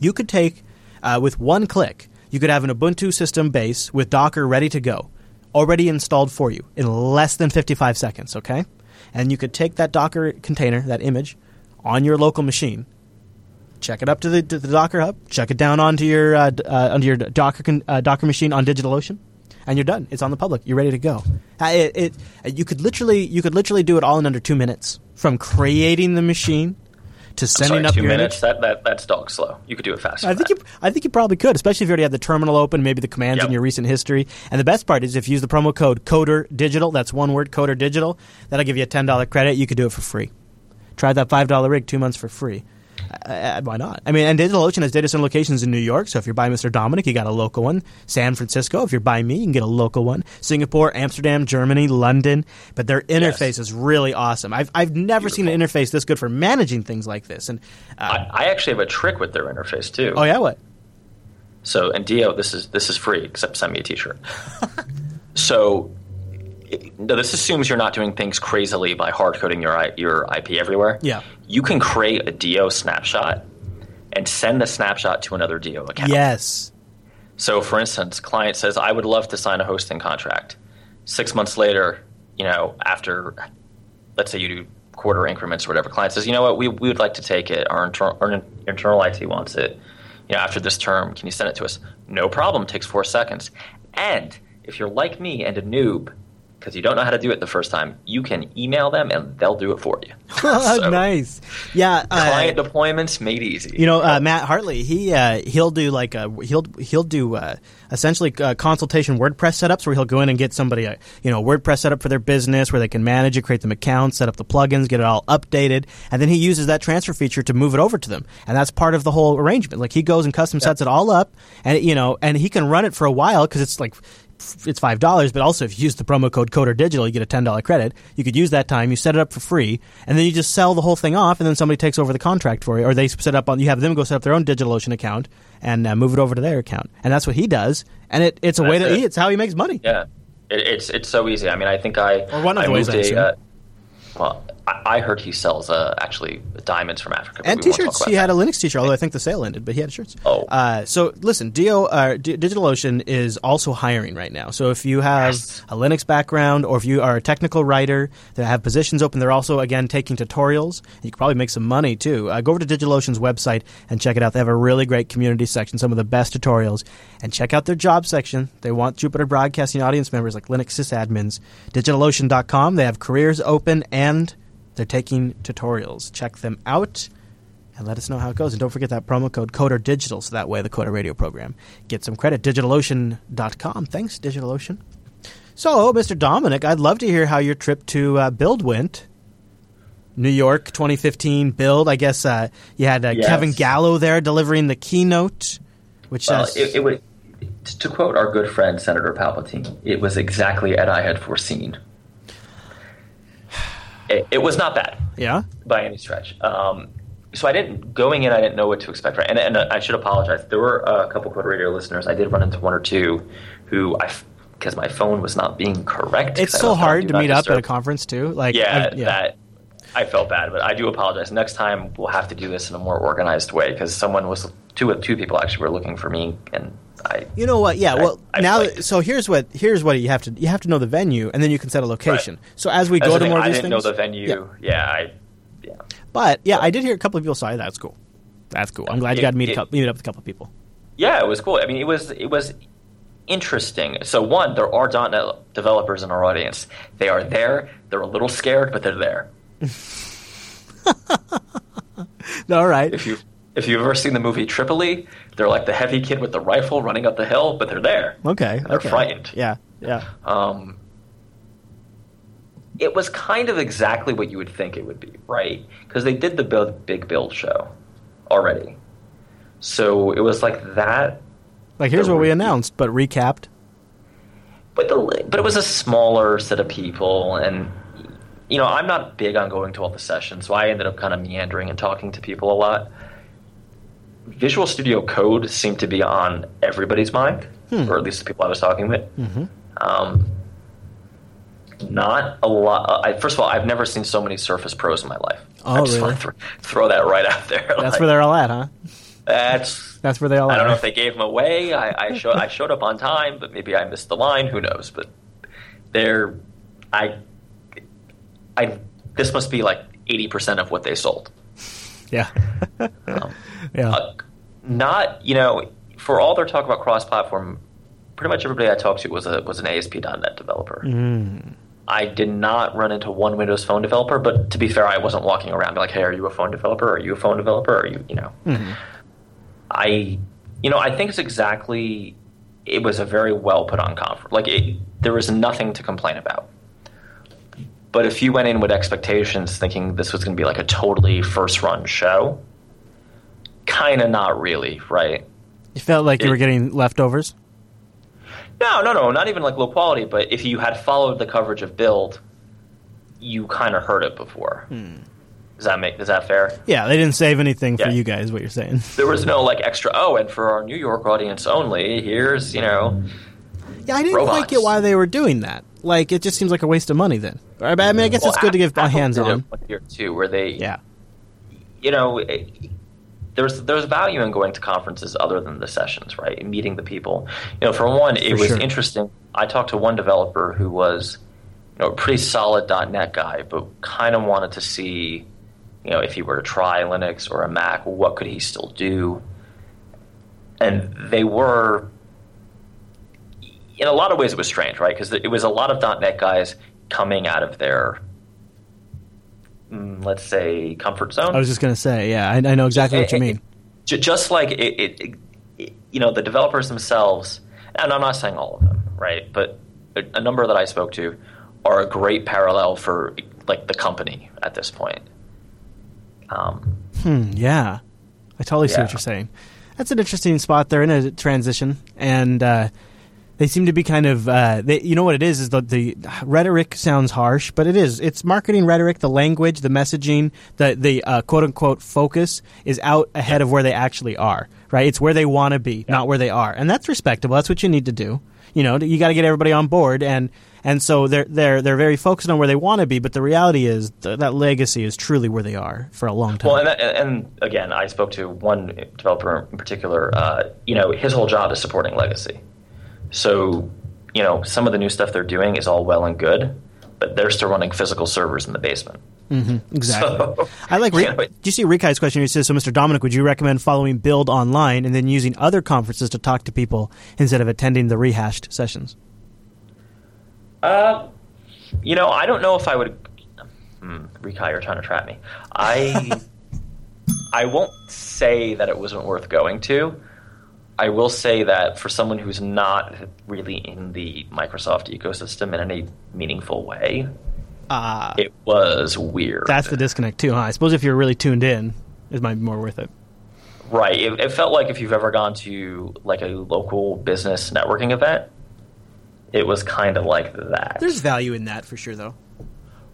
you could take, uh, with one click, you could have an Ubuntu system base with Docker ready to go already installed for you in less than 55 seconds, okay? And you could take that Docker container, that image, on your local machine, check it up to the, to the Docker hub, check it down onto your uh, d- uh, onto your Docker con- uh, Docker machine on DigitalOcean, and you're done. It's on the public. You're ready to go. Uh, It, it, you could literally you could literally do it all in under two minutes from creating the machine to sending Sorry, up two your minutes. image. That, that that's dog slow. You could do it faster. I think that. you, I think you probably could, especially if you already had the terminal open, maybe the commands Yep. in your recent history. And the best part is if you use the promo code Coder Digital, that's one word, Coder Digital, that'll give you a ten dollar credit. You could do it for free. Try that five dollar rig two months for free. Uh, uh, why not? I mean, and DigitalOcean has data center locations in New York. So if you're by Mr. Dominick, you got a local one. San Francisco, if you're by me, you can get a local one. Singapore, Amsterdam, Germany, London. But their interface is really awesome. I've I've never seen an interface this good for managing things like this. And uh, I, I actually have a trick with their interface too. oh yeah, what? So, and Dio, this is this is free, except send me a T-shirt. *laughs* so, it- no, this assumes you're not doing things crazily by hard coding your your IP everywhere. Yeah. you can create a Dio snapshot and send the snapshot to another Dio account. Yes. So, for instance, client says, "I would love to sign a hosting contract." Six months later, you know, after let's say you do quarter increments or whatever, client says, "You know what? We we would like to take it. Our, inter- our internal IT wants it. You know, after this term, can you send it to us?" No problem. Takes four seconds. And if you're like me and a noob, because you don't know how to do it the first time, you can email them and they'll do it for you. *laughs* So, nice. Yeah. Uh, Client deployments made easy. you know, uh, Matt Hartley, he uh, he'll do like a he'll he'll do uh, essentially uh, consultation WordPress setups where he'll go in and get somebody a you know WordPress setup for their business where they can manage it, create them accounts, set up the plugins, get it all updated, and then he uses that transfer feature to move it over to them, and that's part of the whole arrangement. Like he goes and custom sets it all up, and you know, and he can run it for a while because it's like it's five dollars, but also if you use the promo code Coder Digital, you get a ten dollar credit. You could use that time, you set it up for free, and then you just sell the whole thing off, and then somebody takes over the contract for you, or they set up on. You have them go set up their own DigitalOcean account and uh, move it over to their account, and that's what he does. And it, it's a way That's that it. he, it's how he makes money. Yeah, it, it's it's so easy. I mean, I think I Or one of I the ways, a, uh, well, I, heard he sells uh, actually diamonds from Africa. And we won't talk t-shirts. He had that. a Linux t-shirt, although I think the sale ended, but he had shirts. Oh. Uh, so listen, Dio, uh, D- DigitalOcean is also hiring right now. So if you have Yes. a Linux background or if you are a technical writer, they have positions open. They're also again taking tutorials. You could probably make some money too. Uh, go over to DigitalOcean's website and check it out. They have a really great community section, some of the best tutorials, and check out their job section. They want Jupiter Broadcasting audience members like Linux sysadmins. DigitalOcean.com. They have careers open and they're taking tutorials. Check them out and let us know how it goes. And don't forget that promo code Coder Digital, so that way the Coder Radio program gets some credit. DigitalOcean.com. Thanks, DigitalOcean. So, Mr. Dominick, I'd love to hear how your trip to uh, Build went. New York 2015 Build. I guess uh, you had uh, Yes. Kevin Gallo there delivering the keynote, which Well, says, it, it would, to quote our good friend Senator Palpatine, it was exactly as I had foreseen. It, it was not bad. yeah, by any stretch. Um, so I didn't going in. I didn't know what to expect. Right, and, and I should apologize. There were a couple Coder Radio listeners. I did run into one or two who I because my phone was not being correct. it's so hard to meet up at a conference too. Like, Yeah, I- yeah. that I felt bad, but I do apologize. Next time we'll have to do this in a more organized way because someone was two two people actually were looking for me, and I You know what? Yeah. I- Well, I now like- so here's what here's what you have to you have to know the venue, and then you can set a location. Right. So as we That's go to more of I these didn't know the venue. Yeah. Yeah, I yeah. But yeah, I did hear a couple of people say that's cool. That's cool. I'm glad you got to meet, a it- couple, meet up with a couple of people. Yeah, it was cool. I mean, it was it was interesting. So one, there are .NET developers in our audience. They are there. They're a little scared, but they're there. *laughs* All right. If you if you've ever seen the movie Tripoli, they're like the heavy kid with the rifle running up the hill, but they're there. Okay. They're okay. frightened. Yeah. Yeah. Um, it was kind of exactly what you would think it would be, right? Because they did the build, big build show already. So it was like that Like here's what we announced, but recapped. but the but it was a smaller set of people and you know i'm not big on going to all the sessions so i ended up kind of meandering and talking to people a lot visual studio code seemed to be on everybody's mind Hmm. or at least the people i was talking with Mm-hmm. um, not a lot I, first of all i've never seen so many surface pros in my life Oh, i just really? want to th- throw that right out there That's Like, where they're all at, huh? that's That's where they all I don't know if they gave them away. I, I showed I showed up on time, but maybe I missed the line. Who knows? But they're I I this must be like eighty percent of what they sold. Yeah. *laughs* Um, yeah. uh, not you know for all their talk about cross-platform, pretty much everybody I talked to was a was an ASP.NET developer. Mm. I did not run into one Windows Phone developer, but to be fair, I wasn't walking around like, "Hey, are you a phone developer? Are you a phone developer? Are you you know?" Mhm. I you know I think it's exactly it was a very well put on conference. Like it, there was nothing to complain about. But if you went in with expectations thinking this was going to be like a totally first run show, kind of not really, right? You felt like you were getting leftovers? No, no, no, not even like low quality. But if you had followed the coverage of Build, you kind of heard it before. Hmm. Does that make? Is that fair? Yeah, they didn't save anything for you guys, what you're saying. *laughs* There was no like extra. Oh, and for our New York audience only, here's you know. Yeah, I didn't Robots. quite get why they were doing that. Like, it just seems like a waste of money then. I mean, I guess Well, it's good to give Apple hands on. year too, where they Yeah. you know, it, there's there's value in going to conferences other than the sessions, right? And meeting the people. You know, for one, it For was sure. interesting. I talked to one developer who was, you know, a pretty solid .NET guy, but kind of wanted to see, you know, if he were to try Linux or a Mac, what could he still do? And they were, in a lot of ways, it was strange, right? Because it was a lot of .NET guys coming out of their, mm, let's say, comfort zone. I was just going to say, yeah, I, I know exactly what you mean. it- just like it, it, it- you know, the developers themselves, and I'm not saying all of them, right? But a, a number that I spoke to are a great parallel for like the company at this point. Um, Hmm, yeah. I totally see what you're saying. That's an interesting spot. They're in a transition, and uh, they seem to be kind of. Uh, they, you know what it is? Is the, the rhetoric sounds harsh, but it is. It's marketing rhetoric. The language, the messaging, the the uh, quote unquote focus is out ahead of where they actually are. Right? It's where they want to be, not where they are, and that's respectable. That's what you need to do. You know, you got to get everybody on board, and and so they're they're they're very focused on where they want to be. But the reality is th- that legacy is truly where they are for a long time. well, and, and again, I spoke to one developer in particular. Uh, you know, his whole job is supporting legacy. So, you know, some of the new stuff they're doing is all well and good, but they're still running physical servers in the basement. Exactly. So, I like. *laughs* Re- but- do you see Rikai's question? He says, "So, Mr. Dominick, would you recommend following Build online and then using other conferences to talk to people instead of attending the rehashed sessions?" Uh, you know, I don't know if I would. Hmm, Rikai, you're trying to trap me. I *laughs* I won't say that it wasn't worth going to. I will say that for someone who's not really in the Microsoft ecosystem in any meaningful way, Ah, it was weird. that's the disconnect too, huh? I suppose if you're really tuned in, it might be more worth it. right. It, it felt like if you've ever gone to like a local business networking event, it was kind of like that. There's value in that for sure, though.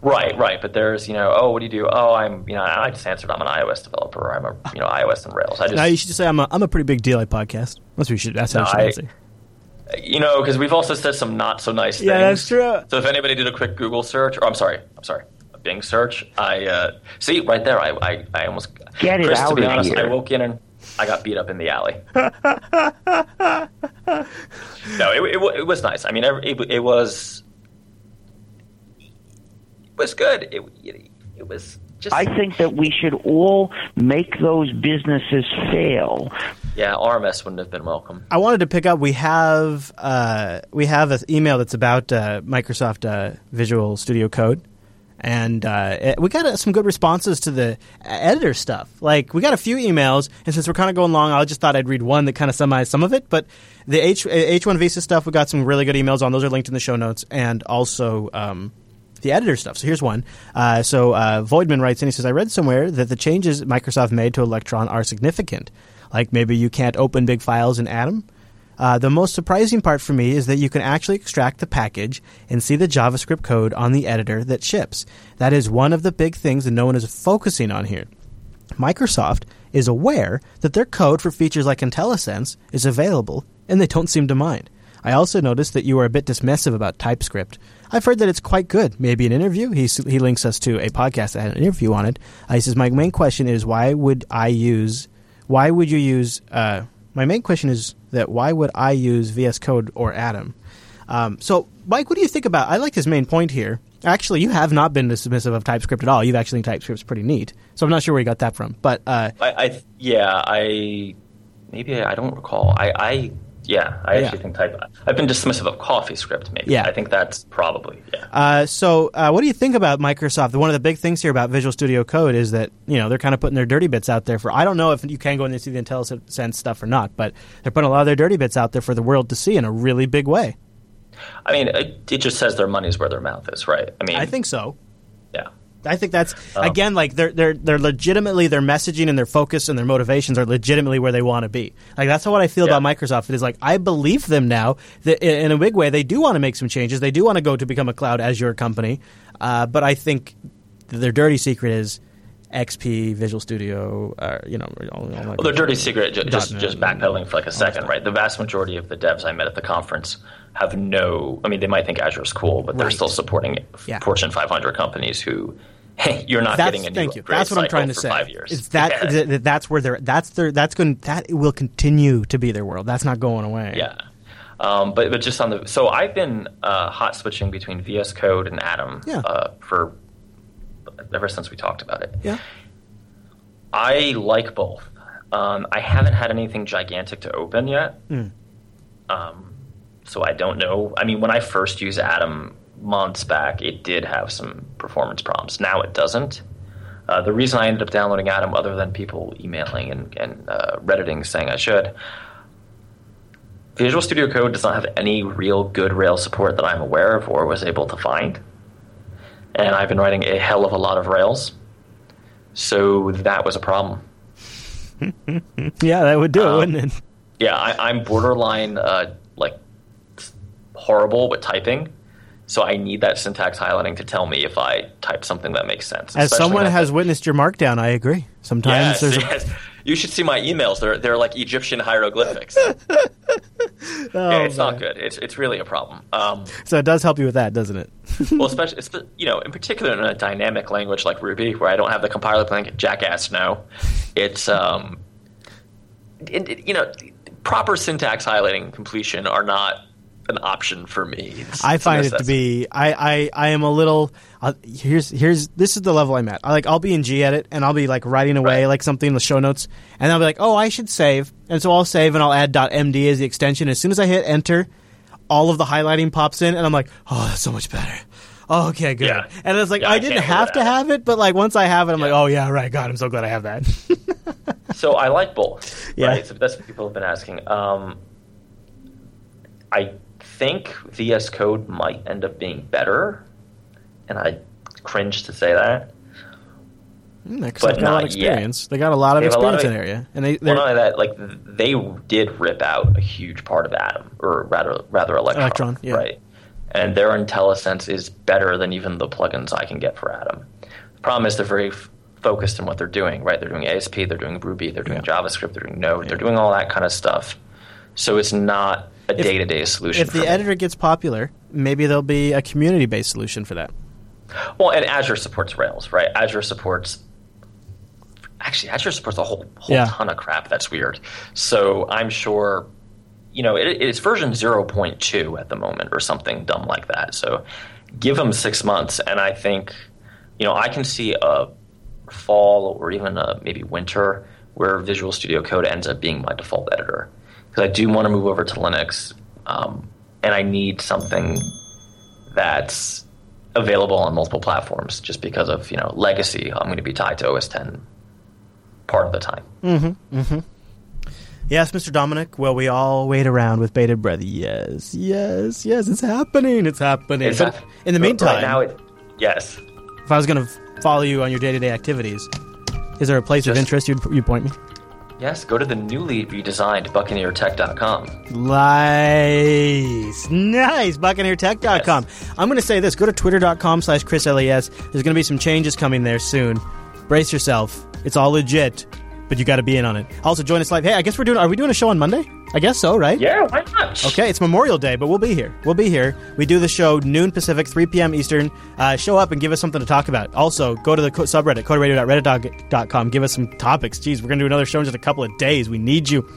Right, right. But there's, you know, oh, what do you do? Oh, I'm, you know, I just answered I'm an iOS developer. Or I'm a, you know, iOS and Rails. I just, Now you should just say I'm a I'm a pretty big deal at podcast. That's what you should. That's how No, you should I- answer. you know, because we've also said some not so nice things. Yeah, that's true. So if anybody did a quick Google search, or I'm sorry, I'm sorry, a Bing search, I uh, see right there. I, I, I almost Get it Chris, to be honest, here. I woke in and I got beat up in the alley. *laughs* no, it, it, it was nice. I mean, it, it was it was good. It, it, it was just I think that we should all make those businesses fail. yeah. RMS wouldn't have been welcome. I wanted to pick up. We have uh, we have an email that's about uh, Microsoft uh, Visual Studio Code, and uh, it- we got uh, some good responses to the editor stuff. Like we got a few emails, and since we're kind of going long, I just thought I'd read one that kind of summarized some of it. But the H H one Visa stuff, we got some really good emails on. Those are linked in the show notes, and also. Um, the editor stuff. So here's one. Uh, so uh, Voidman writes in. He says, "I read somewhere that the changes Microsoft made to Electron are significant. Like maybe you can't open big files in Atom. Uh, the most surprising part for me is that you can actually extract the package and see the JavaScript code on the editor that ships. That is one of the big things that no one is focusing on here. Microsoft is aware that their code for features like IntelliSense is available, and they don't seem to mind. I also noticed that you are a bit dismissive about TypeScript. I've heard that it's quite good. Maybe an interview. He, he links us to a podcast that had an interview on it. Uh, he says, "My main question is why would I use? Why would you use? Uh, my main question is that why would I use VS Code or Atom? Um, so Mike, what do you think about? I like his main point here. Actually, you have not been dismissive of TypeScript at all. You've actually think TypeScript's pretty neat. So I'm not sure where you got that from. But uh, I, I yeah, I maybe I don't recall. I, I yeah, I Yeah. actually think type. I've been dismissive of CoffeeScript. Maybe. Yeah. I think that's probably yeah. Uh, so, uh, what do you think about Microsoft? One of the big things here about Visual Studio Code is that you know they're kind of putting their dirty bits out there for. I don't know if you can go in and see the IntelliSense stuff or not, but they're putting a lot of their dirty bits out there for the world to see in a really big way. I mean, it, it just says their money's where their mouth is, right? I mean, I think so. I think that's Um, again like they're they're they're legitimately their messaging and their focus and their motivations are legitimately where they want to be. Like that's how what I feel Yeah. about Microsoft. It is like I believe them now that in a big way they do want to make some changes. They do want to go to become a cloud Azure company, uh, but I think their dirty secret is XP, Visual Studio. Uh, you know, all, all Well, their dirty secret, ju- just just backpedaling for like a second, right? The vast majority of the devs I met at the conference have no. I mean, they might think Azure's cool, but they're still supporting Yeah. Fortune 500 companies who, hey, you're not That's getting a new thank you. That's what I'm trying to say. Five years. It's that, Yeah. th- th- that's where they're that's their that's going that will continue to be their world. That's not going away. Yeah. Um, but but just on the so I've been uh, hot switching between VS Code and Atom Yeah. uh, for ever since we talked about it. Yeah. I like both. Um, I haven't had anything gigantic to open yet. Hmm. Um, so I don't know. I mean, when I first used Atom months back, it did have some performance problems. Now it doesn't. Uh, the reason I ended up downloading Atom, other than people emailing and, and uh, redditing saying I should, Visual Studio Code does not have any real good Rails support that I'm aware of or was able to find. And I've been writing a hell of a lot of Rails. So that was a problem. *laughs* Yeah, that would do it, Um, wouldn't it? Yeah, I, I'm borderline uh, like horrible with typing. So I need that syntax highlighting to tell me if I type something that makes sense. As someone has witnessed your markdown, I agree. Sometimes Yes, there's a. You should see my emails. They're they're like Egyptian hieroglyphics. yeah, *laughs* it's not good. It's it's really a problem. Um, so it does help you with that, doesn't it? *laughs* well, especially you know, in particular in a dynamic language like Ruby, where I don't have the compiler playing jackass. No, it's um, it, it- you know, proper syntax highlighting and completion are not an option for me. It's- I find it to be. I, I, I am a little. Uh, here's here's this is the level I'm at. I like I'll be in Gedit and I'll be like writing away Right. like something in the show notes, and I'll be like, oh, I should save, and so I'll save and I'll add .md as the extension. As soon as I hit enter, all of the highlighting pops in, and I'm like, oh, that's so much better. Oh, okay, good. Yeah. And it's like Yeah, I I didn't can't have to have it, but like once I have it, I'm like, oh yeah, right. God, I'm so glad I have that. *laughs* So I like both. Yeah. Right? So that's what people have been asking. Um, I think VS Code might end up being better, and I cringe to say that. Hmm, Microsoft But got a lot not of yet. They got a lot of a lot experience of in area, and they Well, not only that, like they did rip out a huge part of Atom, or rather, rather Electron, Electron, yeah. right? And their IntelliSense is better than even the plugins I can get for Atom. The problem is they're very f- focused in what they're doing, right? They're doing ASP, they're doing Ruby, they're doing JavaScript, they're doing Node, they're doing all that kind of stuff. So it's not a day to day solution. if the editor gets popular, maybe there'll be a community based solution for that. Well, and Azure supports Rails, right? Azure supports. Actually, Azure supports a whole whole Yeah. ton of crap. That's weird. So I'm sure, you know, it, it's version 0.2 at the moment, or something dumb like that. So give them six months, and I think, you know, I can see a fall or even a maybe winter where Visual Studio Code ends up being my default editor because I do want to move over to Linux, um, and I need something that's available on multiple platforms just because of you know legacy i'm going to be tied to os 10 part of the time Mm-hmm. Yes, Mr. Dominick. Well, we all wait around with bated breath. Yes, yes, yes. It's happening. It's happening. It's hap- in the meantime, right now it yes if I was going to follow you on your day to day activities, is there a place of interest you'd, you'd point me? Yes go to the newly redesigned buccaneertech.com Nice. Nice. BuccaneerTech.com. I'm going to say this. Go to twitter.com slash Chris LAS. There's going to be some changes coming there soon. Brace yourself. It's all legit, but you got to be in on it. Also, join us live. Hey, I guess we're doing, are we doing a show on Monday? I guess so, right? yeah why not Okay, it's Memorial Day, but we'll be here. We'll be here. We do the show noon Pacific, 3 p.m. Eastern. Uh, show up and give us something to talk about. Also, go to the co- subreddit, coderradio.reddit.com. Give us some topics. Jeez, we're going to do another show in just a couple of days. We need you.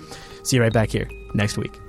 See you right back here next week.